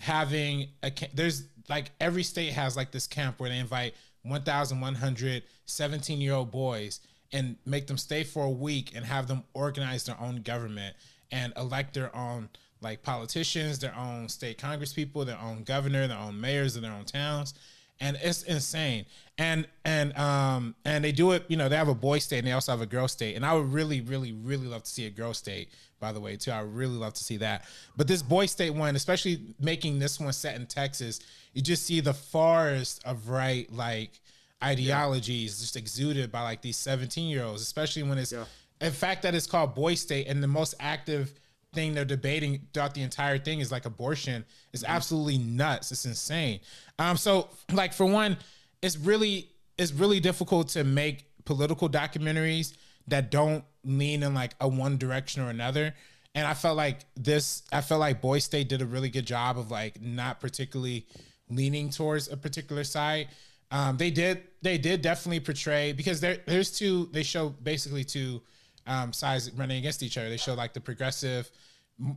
having a there's like every state has like this camp where they invite 1,100 17 year old boys and make them stay for a week and have them organize their own government and elect their own like politicians, their own state congress people, their own governor, their own mayors of their own towns. And it's insane. And and um and they do it, you know, they have a boy state and they also have a girl state. And I would really, really, really love to see a girl state, by the way, too. I would really love to see that. But this boy state one, especially making this one set in Texas, you just see the forest of right like ideologies yeah. just exuded by like these 17 year olds, especially when it's yeah the fact that it's called boy state and the most active thing they're debating throughout the entire thing is like abortion is mm-hmm. absolutely nuts. It's insane. Um, so like for one, it's really it's really difficult to make political documentaries that don't lean in like a one direction or another. And I felt like this, I felt like Boy State did a really good job of like not particularly leaning towards a particular side. Um, they did, they did definitely portray because there, there's two. They show basically two um, sides running against each other. They show like the progressive,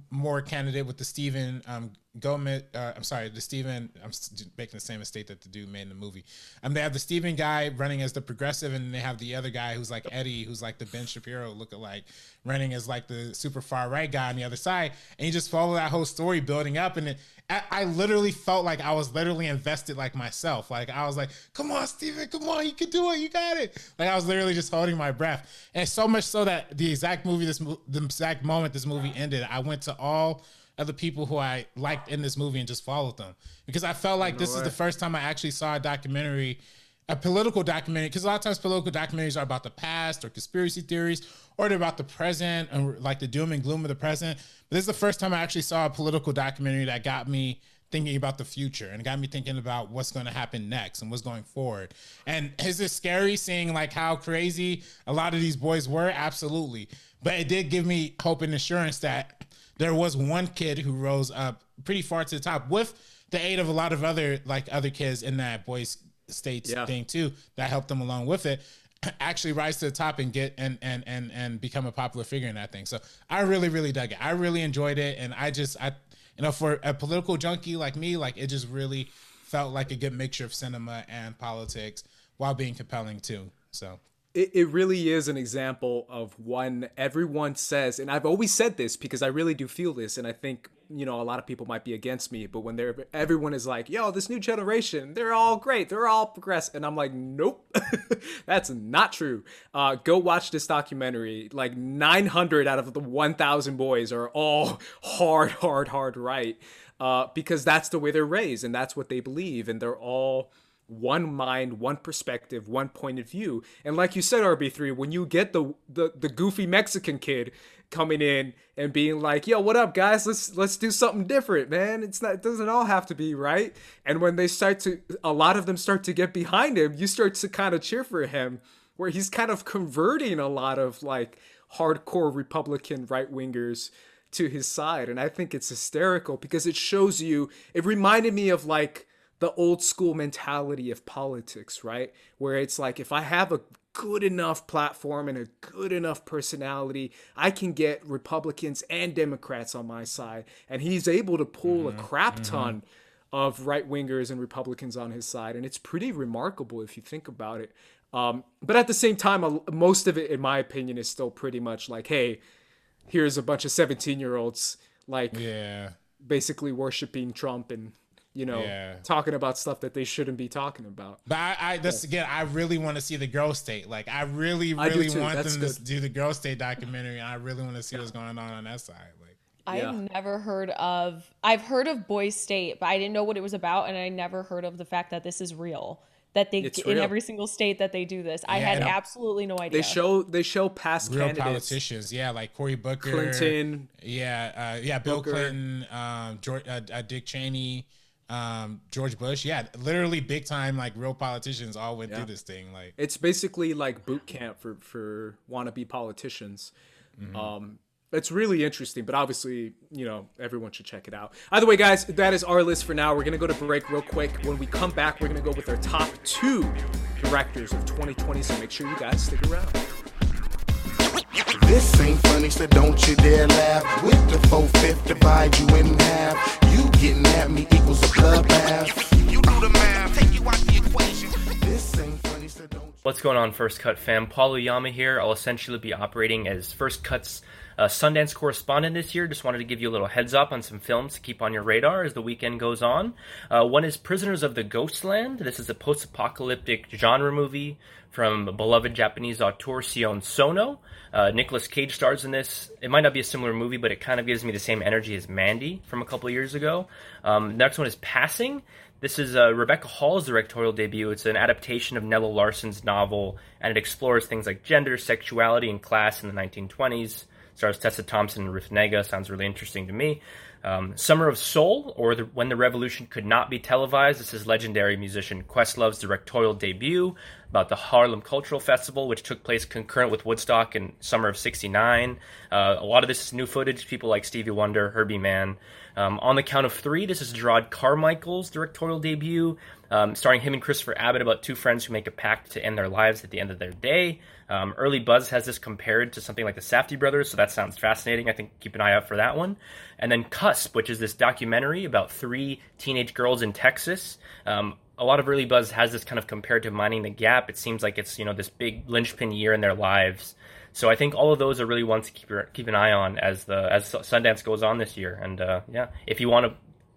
more candidate with the Stephen um, Gomez. Uh, I'm sorry, the Stephen. I'm making the same mistake that the dude made in the movie. Um, they have the Stephen guy running as the progressive, and they have the other guy who's like Eddie, who's like the Ben Shapiro lookalike, running as like the super far right guy on the other side. And you just follow that whole story building up, and it, I, I, literally felt like I was literally invested like myself. Like I was like, "Come on, Steven, come on, you can do it, you got it." Like I was literally just holding my breath, and so much so that the exact movie, this the exact moment this movie ended, I went to all of the people who I liked in this movie and just followed them because I felt like no this way. is the first time I actually saw a documentary a political documentary because a lot of times political documentaries are about the past or conspiracy theories or they're about the present and like the doom and gloom of the present. But this is the first time I actually saw a political documentary that got me thinking about the future and got me thinking about what's going to happen next and what's going forward. And is it scary seeing like how crazy a lot of these boys were? Absolutely. But it did give me hope and assurance that there was one kid who rose up pretty far to the top with the aid of a lot of other like other kids in that boys states yeah. thing too that helped them along with it actually rise to the top and get and and and and become a popular figure in that thing. So I really really dug it. I really enjoyed it, and I just I you know for a political junkie like me, like it just really felt like a good mixture of cinema and politics while being compelling too. So it, it really is an example of one everyone says, and I've always said this because I really do feel this, and I think you know a lot of people might be against me, but when they're everyone is like, "Yo, this new generation, they're all great, they're all progressive," and I'm like, "Nope, that's not true." Uh, go watch this documentary. Like 900 out of the 1,000 boys are all hard, hard, hard right, uh, because that's the way they're raised and that's what they believe, and they're all one mind, one perspective, one point of view. And like you said, RB3, when you get the the, the goofy Mexican kid coming in and being like, "Yo, what up, guys? Let's let's do something different, man. It's not it doesn't all have to be right." And when they start to, a lot of them start to get behind him, you start to kind of cheer for him, where he's kind of converting a lot of like hardcore Republican right wingers to his side, and I think it's hysterical because it shows you. It reminded me of like the old school mentality of politics, right? Where it's like if I have a good enough platform and a good enough personality, I can get Republicans and Democrats on my side. And he's able to pull mm-hmm. a crap mm-hmm. ton mm-hmm. of right wingers and Republicans on his side. And it's pretty remarkable if you think about it. Um, but at the same time, most of it, in my opinion, is still pretty much like, hey, here's a bunch of 17 year olds, like, yeah, basically worshiping Trump and you know, yeah. talking about stuff that they shouldn't be talking about. But I, I this yeah. again, I really want to see the girl state. Like, I really, really I want That's them good. to do the girl state documentary. And I really want to see yeah. what's going on on that side. Like, I've never heard of. I've heard of Boys State, but I didn't know what it was about, and I never heard of the fact that this is real. That they it's in real. every single state that they do this. I had absolutely no idea. They show they show past real candidates. politicians, yeah, like Cory Booker, Clinton, yeah, uh, yeah, Bill Booker. Clinton, um, George, uh, uh, Dick Cheney um, George Bush. Yeah, literally big time like real politicians all went yeah. through this thing. Like it's basically like boot camp for for wannabe politicians. Mm-hmm. Um, it's really interesting, but obviously, you know, everyone should check it out. Either way, guys, that is our list for now. We're gonna go to break real quick. When we come back, we're gonna go with our top two directors of 2020. So make sure you guys stick around. This ain't funny, so don't you dare laugh. With the 4-5 divide you in half. You getting at me equals a bloodbath. You do the math, take you out the equation. What's going on, First Cut fam? Paul Yama here. I'll essentially be operating as First Cut's uh, Sundance correspondent this year. Just wanted to give you a little heads up on some films to keep on your radar as the weekend goes on. Uh, one is Prisoners of the Ghostland. This is a post apocalyptic genre movie from beloved Japanese auteur Sion Sono. Uh, Nicolas Cage stars in this. It might not be a similar movie, but it kind of gives me the same energy as Mandy from a couple years ago. Um, next one is Passing. This is uh, Rebecca Hall's directorial debut. It's an adaptation of Nella Larsen's novel, and it explores things like gender, sexuality, and class in the 1920s. Stars Tessa Thompson and Ruth Negga. Sounds really interesting to me. Um, Summer of Soul, or the, When the Revolution Could Not Be Televised. This is legendary musician Questlove's directorial debut about the Harlem Cultural Festival, which took place concurrent with Woodstock in summer of '69. Uh, a lot of this is new footage. People like Stevie Wonder, Herbie Mann. Um, on the count of three, this is Jerrod Carmichael's directorial debut, um, starring him and Christopher Abbott about two friends who make a pact to end their lives at the end of their day. Um, early buzz has this compared to something like the Safdie brothers, so that sounds fascinating. I think keep an eye out for that one. And then Cusp, which is this documentary about three teenage girls in Texas. A lot of early buzz has this kind of compared to Minding the Gap. It seems like it's you know this big linchpin year in their lives. So I think all of those are really ones to keep keep an eye on as the as Sundance goes on this year. And uh, yeah, if you want to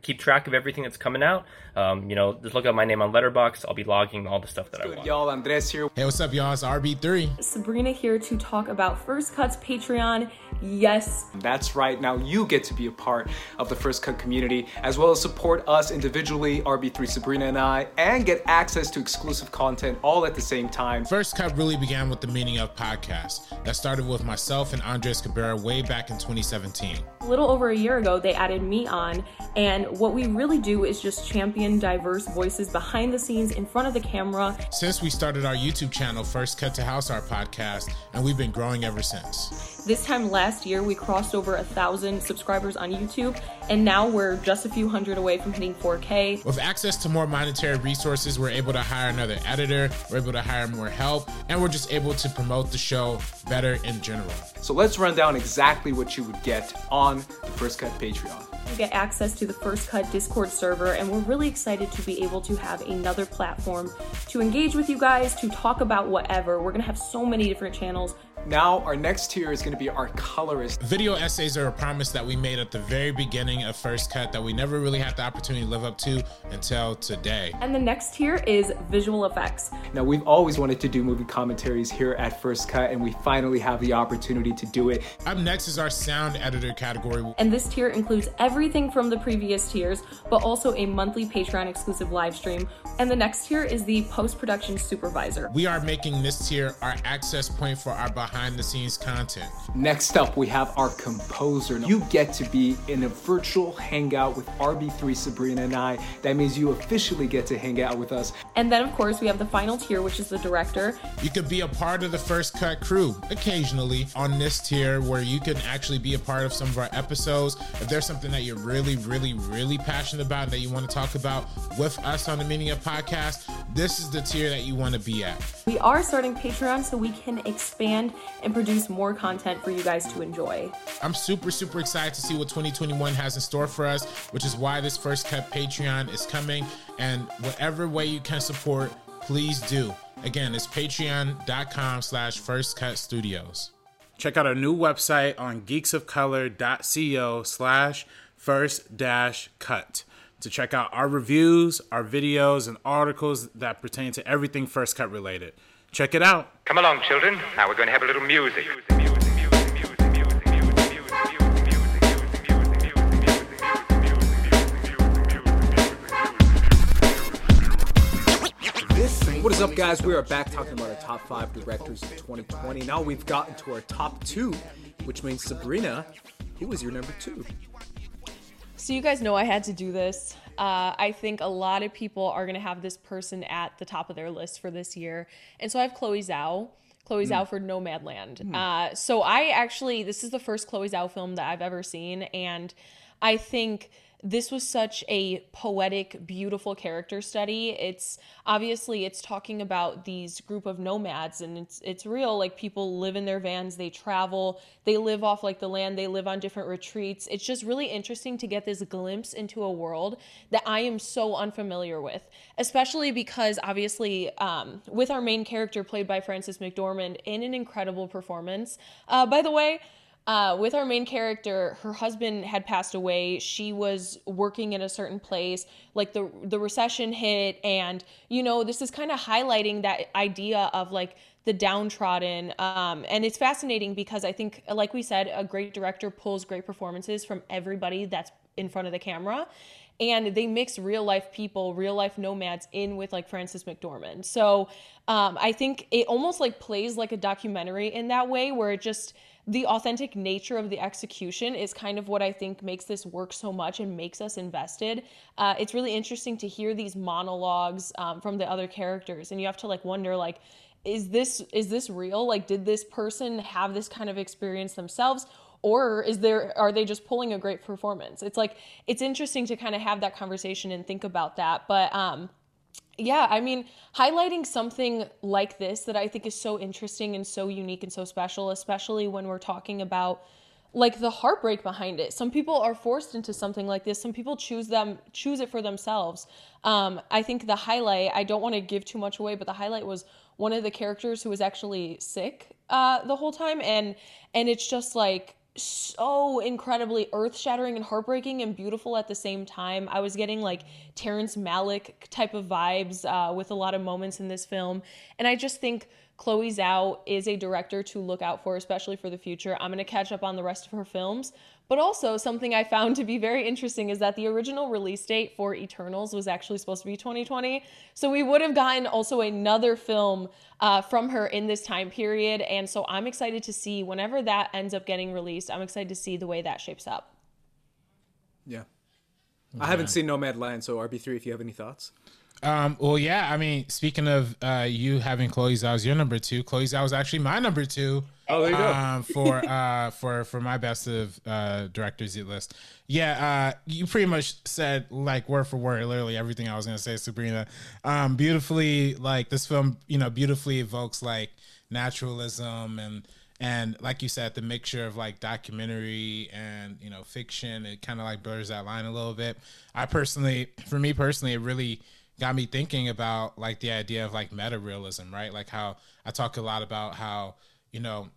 keep track of everything that's coming out. Um, you know, just look up my name on Letterboxd. I'll be logging all the stuff that I want. Y'all, Andres here. Hey, what's up, y'all? It's RB3. Sabrina here to talk about First Cut's Patreon. Yes. That's right. Now you get to be a part of the First Cut community, as well as support us individually, RB3 Sabrina and I, and get access to exclusive content all at the same time. First Cut really began with the meaning of podcast. That started with myself and Andres Cabrera way back in 2017. A little over a year ago, they added me on, and what we really do is just champion diverse voices behind the scenes, in front of the camera. Since we started our YouTube channel, First Cut to House, our podcast, and we've been growing ever since. This time last year, we crossed over a thousand subscribers on YouTube, and now we're just a few hundred away from hitting 4K. With access to more monetary resources, we're able to hire another editor, we're able to hire more help, and we're just able to promote the show better in general. So let's run down exactly what you would get on the First Cut Patreon. You get access to the First Cut Discord server, and we're really excited to be able to have another platform to engage with you guys, to talk about whatever. We're gonna have so many different channels Now, our next tier is going to be our colorist. Video essays are a promise that we made at the very beginning of First Cut that we never really had the opportunity to live up to until today. And the next tier is visual effects. Now, we've always wanted to do movie commentaries here at First Cut, and we finally have the opportunity to do it. Up next is our sound editor category. And this tier includes everything from the previous tiers, but also a monthly Patreon exclusive live stream. And the next tier is the post production supervisor. We are making this tier our access point for our behind the scenes content. Next up, we have our composer. You get to be in a virtual hangout with RB3 Sabrina and I. That means you officially get to hang out with us. And then, of course, we have the final tier, which is the director. You could be a part of the First Cut crew occasionally on this tier where you can actually be a part of some of our episodes. If there's something that you're really, really, really passionate about and that you want to talk about with us on the Meaning of Podcast, this is the tier that you want to be at. We are starting Patreon so we can expand and produce more content for you guys to enjoy. I'm super, super excited to see what 2021 has in store for us, which is why this First Cut Patreon is coming. And whatever way you can support, please do. Again, it's patreon.com slash first cut studios. Check out our new website on geeksofcolor.co slash first dash cut to check out our reviews, our videos, and articles that pertain to everything First Cut related. Check it out. Come along, children. Now we're going to have a little music. What is up, guys? We are back talking about our top five directors of 2020. Now we've gotten to our top two, which means Sabrina, who was your number two? So, you guys know I had to do this. Uh, I think a lot of people are going to have this person at the top of their list for this year. And so I have Chloe Zhao. Chloe Zhao for Nomadland. Uh, so I actually, this is the first Chloe Zhao film that I've ever seen. And I think this was such a poetic beautiful character study. It's obviously it's talking about these group of nomads and it's it's real like people live in their vans they travel they live off like the land they live on different retreats. It's just really interesting to get this glimpse into a world that i am so unfamiliar with especially because obviously um, with our main character played by frances mcdormand in an incredible performance. Uh, by the way uh, with our main character, her husband had passed away. She was working in a certain place. Like the the recession hit, and you know this is kind of highlighting that idea of like the downtrodden. Um, and it's fascinating because I think, like we said, a great director pulls great performances from everybody that's in front of the camera. And they mix real life people, real life nomads in with like Frances McDormand. So um, I think it almost like plays like a documentary in that way, where it just the authentic nature of the execution is kind of what I think makes this work so much and makes us invested. Uh, it's really interesting to hear these monologues um, from the other characters, and you have to like wonder like, is this is this real? Like, did this person have this kind of experience themselves? Or is there are they just pulling a great performance? It's like it's interesting to kind of have that conversation and think about that. But um, yeah, I mean, highlighting something like this that I think is so interesting and so unique and so special, especially when we're talking about like the heartbreak behind it. Some people are forced into something like this. Some people choose them choose it for themselves. Um, I think the highlight. I don't want to give too much away, but the highlight was one of the characters who was actually sick uh, the whole time, and and it's just like so incredibly earth shattering and heartbreaking and beautiful at the same time. I was getting like Terrence Malick type of vibes uh, with a lot of moments in this film. And I just think Chloe Zhao is a director to look out for, especially for the future. I'm going to catch up on the rest of her films. But also, something I found to be very interesting is that the original release date for Eternals was actually supposed to be 2020. So we would have gotten also another film uh, from her in this time period. And so I'm excited to see whenever that ends up getting released, I'm excited to see the way that shapes up. Yeah. I haven't seen Nomad Nomadland, so RB3, if you have any thoughts. Um, well, yeah. I mean, speaking of uh, you having Chloe Zhao as your number two, Chloe Zhao was actually my number two. Oh, there you go. Um, for uh, for for my best of uh, directors list. Yeah, uh, you pretty much said like word for word, literally everything I was gonna say, Sabrina. Um, beautifully, like this film, you know, beautifully evokes like naturalism and and like you said, the mixture of like documentary and you know fiction. It kind of like blurs that line a little bit. I personally, for me personally, it really got me thinking about like the idea of like meta realism, right? Like how I talk a lot about how you know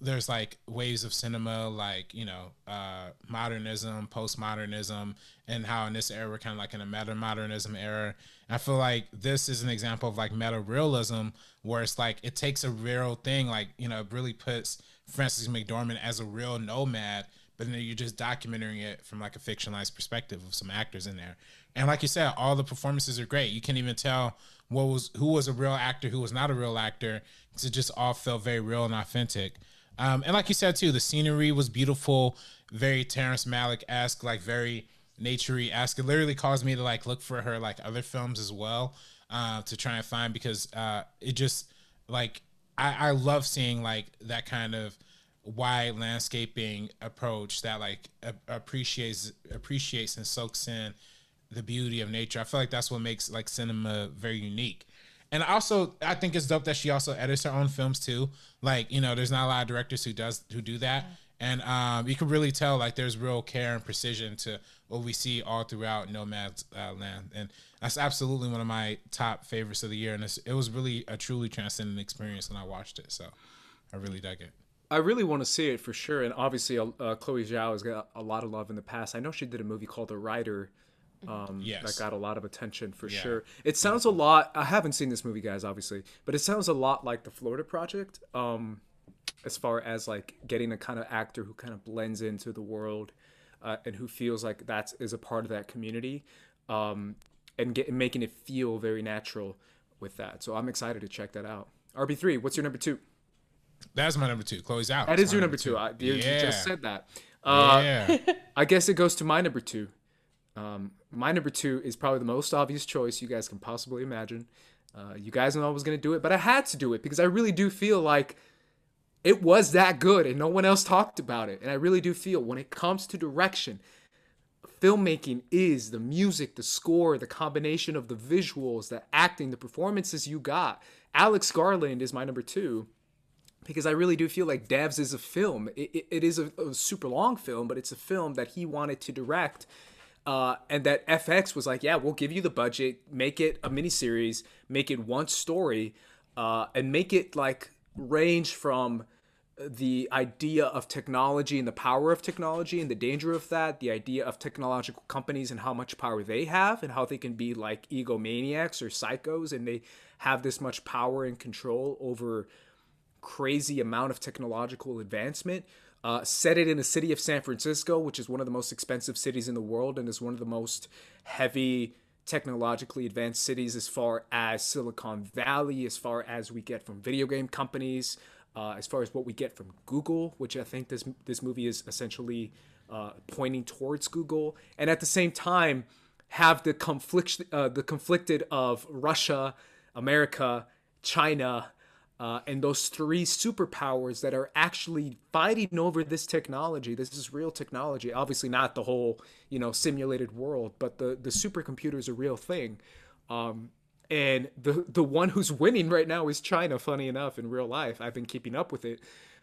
there's like waves of cinema, like you know, uh, modernism, postmodernism, and how in this era we're kind of like in a meta modernism era. I feel like this is an example of like meta realism, where it's like it takes a real thing, like you know, it really puts Frances McDormand as a real nomad, but then you're just documenting it from like a fictionalized perspective of some actors in there. And like you said, all the performances are great. You can't even tell what was who was a real actor, who was not a real actor, because it just all felt very real and authentic. Um, and like you said too, the scenery was beautiful, very Terrence Malick esque, like very naturey esque. It literally caused me to like look for her like other films as well uh, to try and find because uh, it just like I, I love seeing like that kind of wide landscaping approach that like a- appreciates appreciates and soaks in the beauty of nature. I feel like that's what makes like cinema very unique. And also, I think it's dope that she also edits her own films too. Like, you know, there's not a lot of directors who does who do that, and um, you can really tell like there's real care and precision to what we see all throughout Nomad's uh, Land, and that's absolutely one of my top favorites of the year. And it's, it was really a truly transcendent experience when I watched it. So, I really dug it. I really want to see it for sure. And obviously, uh, Chloe Zhao has got a lot of love in the past. I know she did a movie called The Rider um, Yes. that got a lot of attention for Yeah. sure. It sounds a lot. I haven't seen this movie, guys, obviously, but it sounds a lot like the Florida Project. Um, as far as like getting a kind of actor who kind of blends into the world uh, and who feels like that is a part of that community, um, and get making it feel very natural with that. So I'm excited to check that out. RB three, what's your number two? That's my number two. Chloe Zhao. That is your number two. I, you, you just said that. Uh, yeah. I guess it goes to my number two. Um, my number two is probably the most obvious choice you guys can possibly imagine. Uh, you guys know I was going to do it, but I had to do it because I really do feel like it was that good and no one else talked about it. And I really do feel when it comes to direction, filmmaking is the music, the score, the combination of the visuals, the acting, the performances you got. Alex Garland is my number two because I really do feel like Devs is a film. It, it, it is a, a super long film, but it's a film that he wanted to direct. Uh, and that FX was like, yeah, we'll give you the budget, make it a miniseries, make it one story, uh, and make it like range from the idea of technology and the power of technology and the danger of that, the idea of technological companies and how much power they have and how they can be like egomaniacs or psychos and they have this much power and control over crazy amount of technological advancement. Uh, set it in the city of San Francisco, which is one of the most expensive cities in the world and is one of the most heavy technologically advanced cities as far as Silicon Valley, as far as we get from video game companies, uh, as far as what we get from Google, which I think this this movie is essentially uh, pointing towards Google, and at the same time have the conflict uh, the conflicted of Russia, America, China, uh, and those three superpowers that are actually fighting over this technology. This is real technology. Obviously, not the whole you know simulated world, but the the supercomputer is a real thing. Um, and the the one who's winning right now is China. Funny enough, in real life, I've been keeping up with it.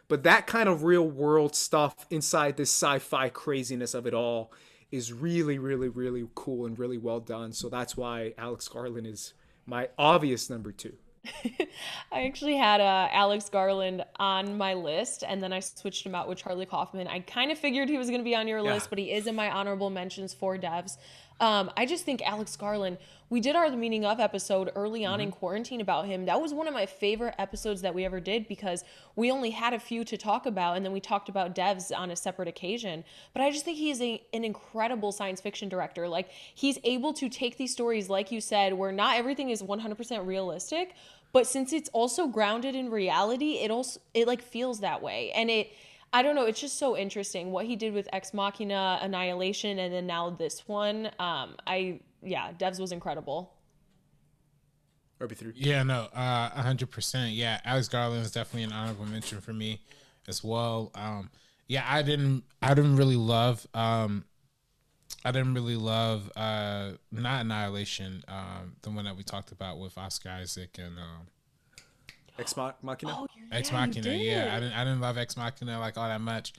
But that kind of real world stuff inside this sci-fi craziness of it all is really, really, really cool and really well done. So that's why Alex Garland is my obvious number two. I actually had uh, Alex Garland on my list, and then I switched him out with Charlie Kaufman. I kind of figured he was going to be on your Yeah. list, but he is in my honorable mentions for devs. Um, I just think Alex Garland. We did our meaning of episode early on in quarantine about him. That was one of my favorite episodes that we ever did because we only had a few to talk about, and then we talked about devs on a separate occasion. But I just think he is a, an incredible science fiction director. Like he's able to take these stories, like you said, where not everything is 100% realistic, but since it's also grounded in reality, it also it like feels that way, and it. I don't know. It's just so interesting what he did with Ex Machina, Annihilation, and then now this one. Um, I yeah, Devs was incredible. RB3. Yeah, no, uh, hundred percent. Yeah, Alex Garland is definitely an honorable mention for me as well. Um, yeah, I didn't, I didn't really love, um, I didn't really love, uh, not Annihilation, um, the one that we talked about with Oscar Isaac and um, Ex Machina. Oh, Ex yeah, you Machina. did. Yeah, I didn't, I didn't love Ex Machina like all that much.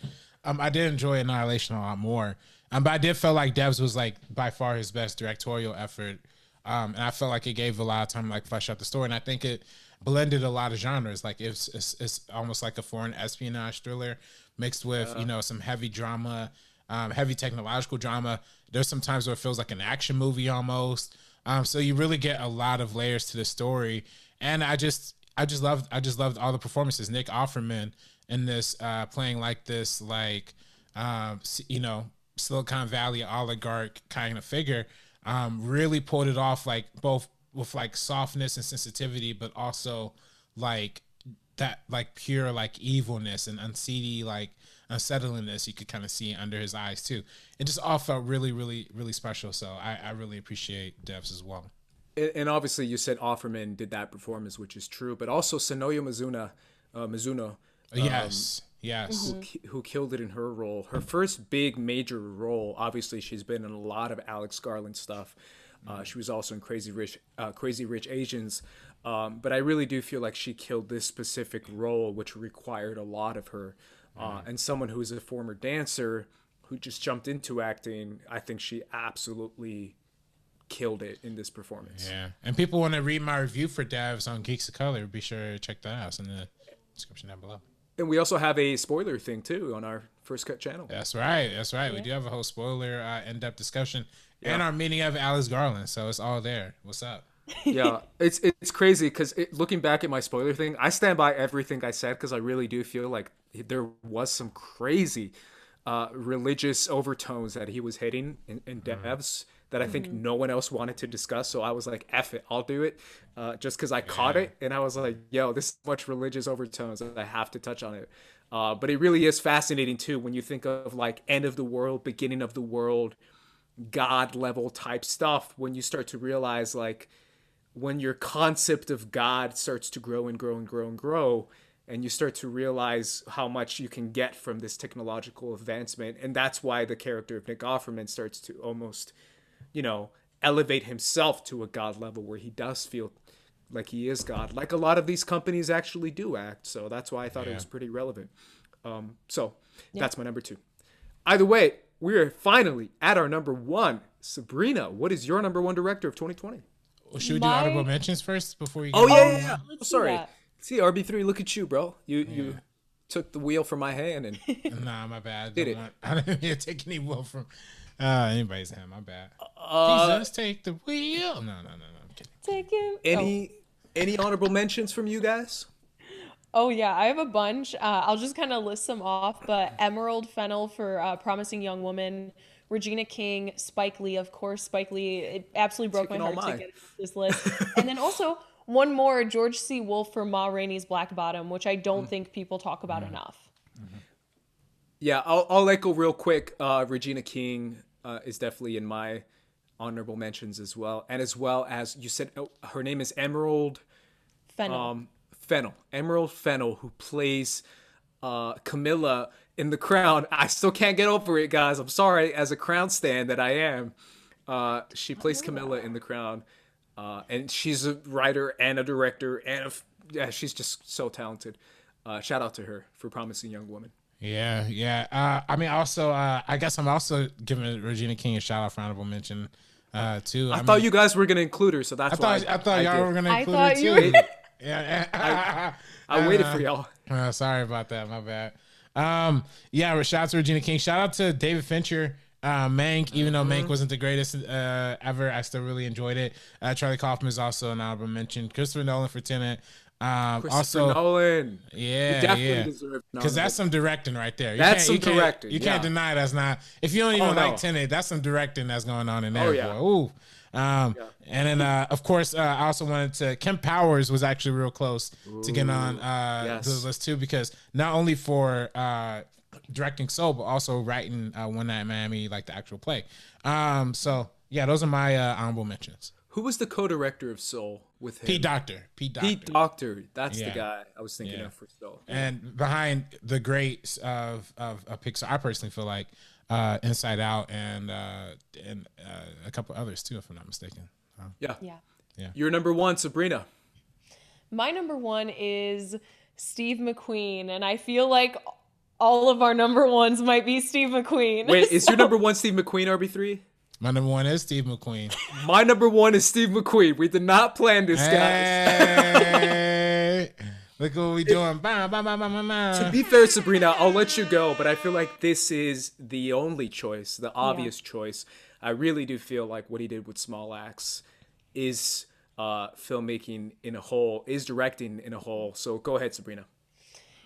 Um, I did enjoy Annihilation a lot more. Um, but I did feel like Devs was like by far his best directorial effort Um, and I felt like it gave a lot of time to like flesh out the story, and I think it blended a lot of genres. Like it's it's, it's almost like a foreign espionage thriller mixed with you know some heavy drama, um, heavy technological drama. There's some times where it feels like an action movie almost. Um, so you really get a lot of layers to the story, and I just I just loved I just loved all the performances. Nick Offerman in this uh, playing like this like um, you know Silicon Valley oligarch kind of figure um, really pulled it off like both with like softness and sensitivity, but also like that like pure like evilness and unseedy like unsettlingness you could kind of see under his eyes too. It just all felt really, really, really special. So I, I really appreciate Devs as well. And obviously, you said Offerman did that performance, which is true, but also Sonoya Mizuno, uh, Mizuno, yes, yes. who, ki- who killed it in her role. Her first big major role. Obviously, she's been in a lot of Alex Garland stuff. Uh, she was also in Crazy Rich, uh, Crazy Rich Asians. Um, but I really do feel like she killed this specific role, which required a lot of her. Uh, and someone who's a former dancer who just jumped into acting, I think she absolutely killed it in this performance. Yeah, and people want to read my review for Devs on Geeks of Color. Be sure to check that out It's in the description down below. And we also have a spoiler thing too on our first cut channel. That's right. That's right. We do have a whole spoiler, uh, in-depth discussion, and our meeting of Alex Garland. So it's all there. What's up? yeah, it's it's crazy because it, looking back at my spoiler thing, I stand by everything I said because I really do feel like there was some crazy uh, religious overtones that he was hitting in, in devs that I think no one else wanted to discuss. So I was like, "F it, I'll do it," uh, just because I caught it, and I was like, "Yo, this is much religious overtones I have to touch on it." Uh, but it really is fascinating too when you think of like end of the world, beginning of the world, God level type stuff. When you start to realize like when your concept of God starts to grow and grow and grow and grow, and you start to realize how much you can get from this technological advancement, and that's why the character of Nick Offerman starts to almost, you know, elevate himself to a God level where he does feel like he is God, like a lot of these companies actually do act. So that's why I thought it was pretty relevant. Um, so that's my number two. Either way, we're finally at our number one. Sabrina, what is your number one director of 2020? Well, should we My- do honorable mentions first before you? Oh yeah, yeah, yeah. Oh, sorry. See RB three. Look at you, bro. You you took the wheel from my hand and Nah, my bad. Did Don't it. want- I didn't take any wheel from uh, anybody's hand. My bad. uh, Jesus, take the wheel. No, no, no, no. I'm kidding. Take him. any any honorable mentions from you guys? Oh yeah, I have a bunch. Uh, I'll just kind of list them off. But Emerald Fennell for uh, Promising Young Woman, Regina King, Spike Lee, of course. Spike Lee, it absolutely broke Taking my all heart to mine. get this list. and then also one more, George C. Wolfe for Ma Rainey's Black Bottom, which I Mm. don't think people talk about enough. Yeah, I'll I'll echo real quick. Uh, Regina King uh, is definitely in my honorable mentions as well, and as well as you said, oh, her name is Emerald. Fennell. um, Fennell, Emerald Fennell, who plays uh, Camilla in The Crown. I still can't get over it, guys. I'm sorry, as a Crown stan that I am. Uh, she plays Camilla in The Crown, uh, and she's a writer and a director, and a f- yeah, she's just so talented. Uh, shout out to her for Promising Young Woman. Yeah, yeah. Uh, I mean, also, uh, I guess I'm also giving Regina King a shout out for honorable mention uh, too. I, mean, thought you guys were gonna include her, so that's I thought, why I thought y'all did. were gonna include thought it you too. yeah, yeah. I waited Uh, for y'all. Uh, sorry about that. My bad. Um, yeah, shout out to Regina King. Shout out to David Fincher. Uh, Mank, even though Mm-hmm. Mank wasn't the greatest uh, ever, I still really enjoyed it. Uh, Charlie Kaufman is also an honorable mention. Christopher Nolan for Tenet. Um, also, Nolan. yeah, definitely yeah, because that's some directing right there. You That's can't- some you can't- directing, You can't yeah. deny that's not. If you don't even Oh, like no. Tenet, that's some directing that's going on in there. Oh, yeah. boy. Ooh. Um, and then uh, of course, uh, I also wanted to. Kemp Powers was actually real close to getting on uh, yes. the list too, because not only for uh, directing Soul, but also writing uh, One Night in Miami, like the actual play. Um, so yeah, those are my uh, honorable mentions. Who was the co-director of Soul with him? Pete Docter, Pete Docter, Pete Docter. That's Yeah. the guy I was thinking Yeah. of for Soul. and behind the greats of, of of Pixar, I personally feel like uh, Inside Out and uh, and uh, a couple others too, if I'm not mistaken. So, Yeah. yeah. You're number one, Sabrina. My number one is Steve McQueen, and I feel like all of our number ones might be Steve McQueen. Wait, is your number one Steve McQueen RB3? My number one is Steve McQueen. My number one is Steve McQueen. We did not plan this, guys. Hey, look what we're doing. Bah, bah, bah, bah, bah, bah. to be fair, Sabrina, I'll let you go, but I feel like this is the only choice, the obvious choice. I really do feel like what he did with Small Axe is uh, filmmaking in a whole, is directing in a whole. So go ahead, Sabrina.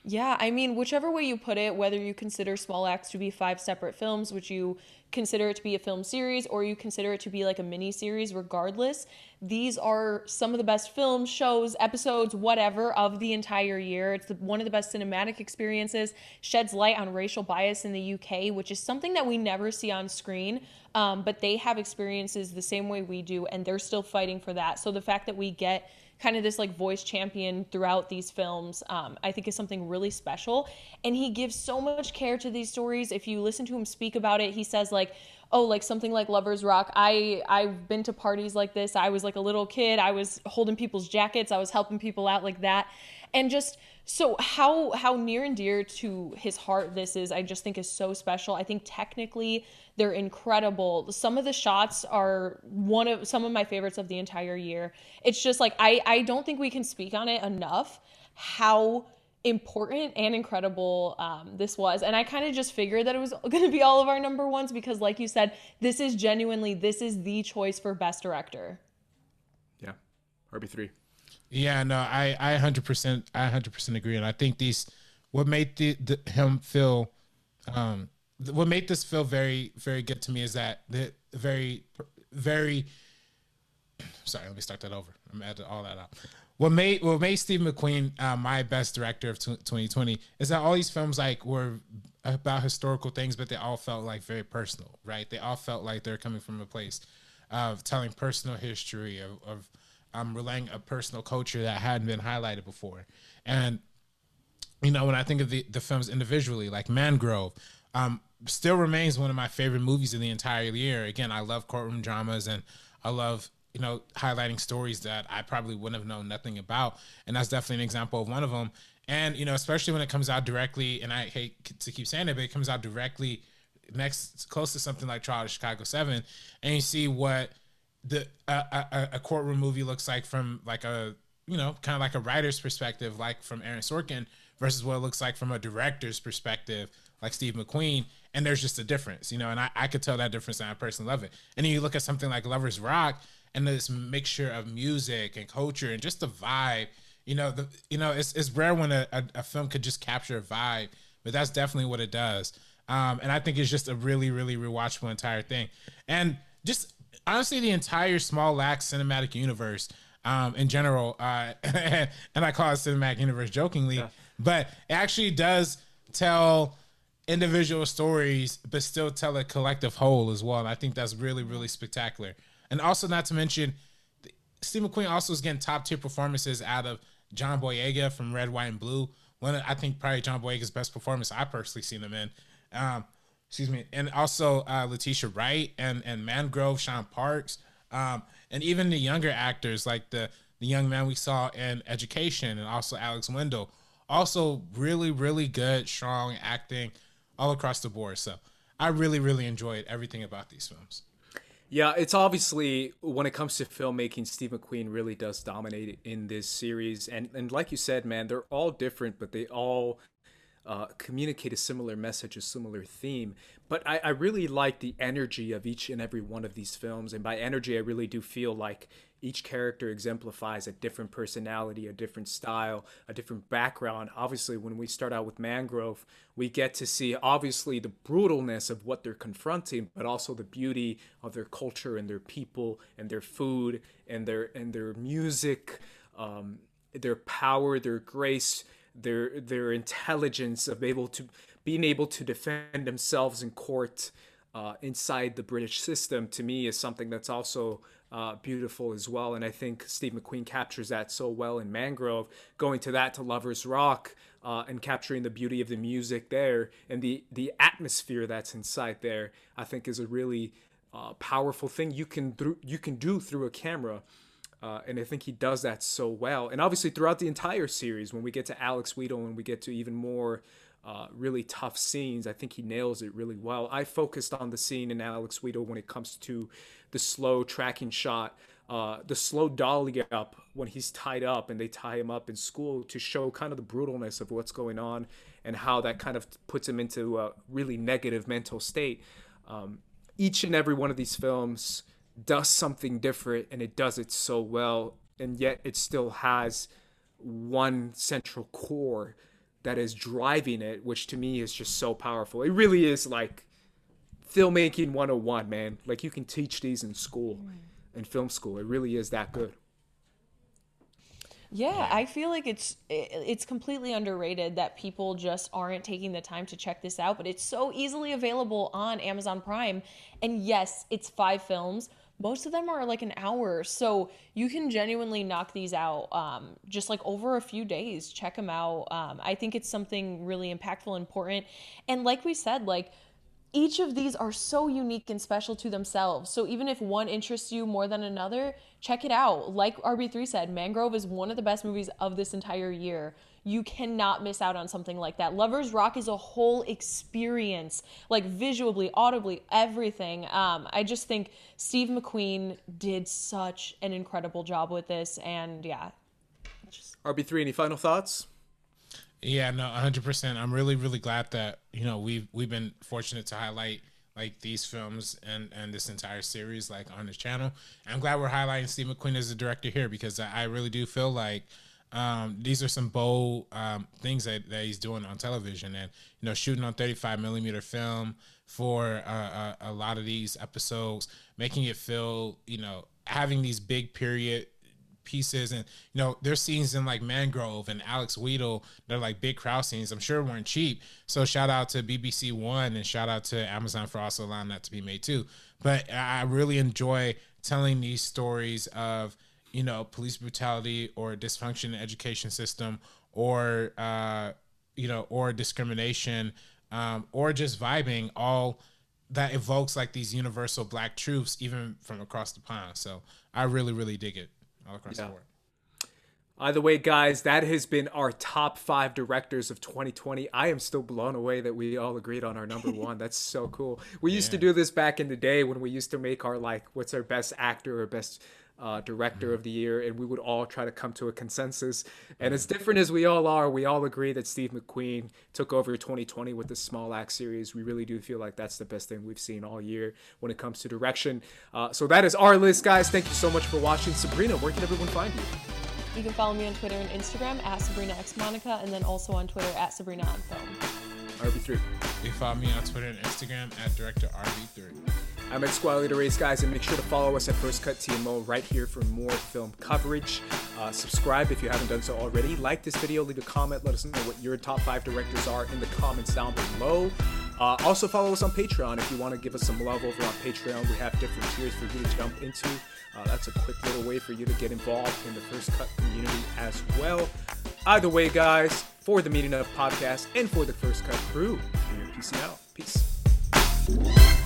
Yeah, I mean, whichever way you put it, whether you consider Small Axe to be five separate films, which you consider it to be a film series, or you consider it to be like a mini series, regardless, these are some of the best films, shows, episodes, whatever of the entire year. It's the, one of the best cinematic experiences, sheds light on racial bias in the UK, which is something that we never see on screen. Um, but they have experiences the same way we do, and they're still fighting for that. So the fact that we get kind of this like voice champion throughout these films um, i think is something really special. And he gives so much care to these stories. If you listen to him speak about it he says like oh like something like lovers rock. I i've been to parties like this. I was like a little kid. I was holding people's jackets. I was helping people out like that and just so how how near and dear to his heart this is i just think is so special. I think technically they're incredible. Some of the shots are one of some of my favorites of the entire year. It's just like i i don't think we can speak on it enough how important and incredible um, this was. And i kind of just figured that it was going to be all of our number ones because like you said this is genuinely this is the choice for best director. Yeah, RB3. Yeah, no, I, I 100%, I 100% agree. And I think these, what made the, the him feel, um, what made this feel very, very good to me is that the very, very, sorry, let me start that over. I'm adding all that out. What made what made Steve McQueen uh, my best director of tw 2020 is that all these films like were about historical things, but they all felt like very personal, right? They all felt like they're coming from a place of telling personal history of, of um, relaying a personal culture that hadn't been highlighted before. And you know, when I think of the, the films individually, like Mangrove, um, still remains one of my favorite movies of the entire year. Again, I love courtroom dramas and I love, you know, highlighting stories that I probably wouldn't have known nothing about. And that's definitely an example of one of them. And, you know, especially when it comes out directly, and I hate to keep saying it, but it comes out directly next, close to something like Trial of Chicago 7, and you see what the a, a, a courtroom movie looks like from like a you know kind of like a writer's perspective like from aaron sorkin versus what it looks like from a director's perspective like steve mcqueen and there's just a difference you know and i, I could tell that difference and i personally love it. And then you look at something like lovers rock and this mixture of music and culture and just the vibe you know the you know it's, it's rare when a, a, a film could just capture a vibe but that's definitely what it does. Um, and i think it's just a really really rewatchable entire thing. And just honestly the entire Small Axe cinematic universe um, in general uh, and i call it cinematic universe jokingly but it actually does tell individual stories but still tell a collective whole as well and i think that's really really spectacular. And also not to mention steve mcqueen also is getting top tier performances out of john boyega from red white and blue one of, i think probably john boyega's best performance i personally seen him in. Um, excuse me, and also uh, Letitia Wright and and Mangrove, Shaun Parkes, um, and even the younger actors like the the young man we saw in Education and also Alex Wendell, also really really good, strong acting all across the board. So I really really enjoyed everything about these films. Yeah, it's obviously when it comes to filmmaking, Steve McQueen really does dominate in this series, and and like you said, man, they're all different, but they all uh, communicate a similar message, a similar theme. But I, I really like the energy of each and every one of these films. And by energy, I really do feel like each character exemplifies a different personality, a different style, a different background. Obviously, when we start out with Mangrove, we get to see obviously the brutalness of what they're confronting, but also the beauty of their culture and their people and their food and their and their music, um, their power, their grace their their intelligence of able to being able to defend themselves in court uh, inside the British system to me is something that's also uh, beautiful as well. And I think Steve McQueen captures that so well in Mangrove. Going to that to Lovers Rock uh, and capturing the beauty of the music there and the the atmosphere that's inside there, I think is a really uh, powerful thing you can through you can do through a camera. Uh, and I think he does that so well. And obviously, throughout the entire series, when we get to Alex Wheatle and we get to even more uh, really tough scenes. I think he nails it really well. I focused on the scene in Alex Wheatle when it comes to the slow tracking shot, uh, the slow dolly up when he's tied up and they tie him up in school to show kind of the brutalness of what's going on and how that kind of puts him into a really negative mental state. Um, each and every one of these films does something different and it does it so well, and yet it still has one central core that is driving it, which to me is just so powerful. It really is like filmmaking 101, man. Like you can teach these in school, in film school. It really is that good. Yeah, I feel like it's it's completely underrated that people just aren't taking the time to check this out, but it's so easily available on Amazon Prime. And yes, it's 5 films. Most of them are like an hour, so you can genuinely knock these out um, just like over a few days. Check them out. Um, I think it's something really impactful, and important, and like we said, like each of these are so unique and special to themselves. So even if one interests you more than another, check it out. Like RB3 said, Mangrove is one of the best movies of this entire year. You cannot miss out on something like that. Lovers Rock is a whole experience, like visually, audibly, everything. Um, I just think Steve McQueen did such an incredible job with this, and yeah. RB3, any final thoughts? Yeah, no, hundred percent. I'm really, really glad that you know we've we've been fortunate to highlight like these films and and this entire series like on this channel. I'm glad we're highlighting Steve McQueen as a director here because I, I really do feel like um, these are some bold um, things that, that he's doing on television. And you know shooting on 35 millimeter film for uh, a, a lot of these episodes, making it feel you know having these big period pieces. And you know there's scenes in like mangrove and alex Wheatle they're like big crowd scenes. I'm sure weren't cheap. So shout out to bbc one and shout out to amazon for also allowing that to be made too. But i really enjoy telling these stories of you know police brutality or dysfunction in the education system or uh you know or discrimination um or just vibing all that evokes like these universal black truths even from across the pond so i really really dig it all across Yeah. the board. Either way, guys, that has been our top five directors of 2020. I am still blown away that we all agreed on our number one. That's so cool. We used to do this back in the day when we used to make our like, what's our best actor or best uh, director of the year, and we would all try to come to a consensus. And as different as we all are, we all agree that Steve McQueen took over 2020 with the Small Axe series. We really do feel like that's the best thing we've seen all year when it comes to direction. Uh, so that is our list, guys. Thank you so much for watching. Sabrina, where can everyone find you? You can follow me on Twitter and Instagram at Sabrina X Monica, and then also on Twitter at Sabrina on Film. RB3. You can follow me on Twitter and Instagram at Director RB3. I'm at Squad Leader Race, guys, and make sure to follow us at First Cut TMO right here for more film coverage. Uh, subscribe if you haven't done so already. Like this video, leave a comment, let us know what your top five directors are in the comments down below. Uh, also, follow us on Patreon if you want to give us some love over on Patreon. We have different tiers for you to jump into. Uh, that's a quick little way for you to get involved in the First Cut community as well. Either way, guys, for the Meeting of podcast and for the First Cut crew, peace out, PCL. Peace.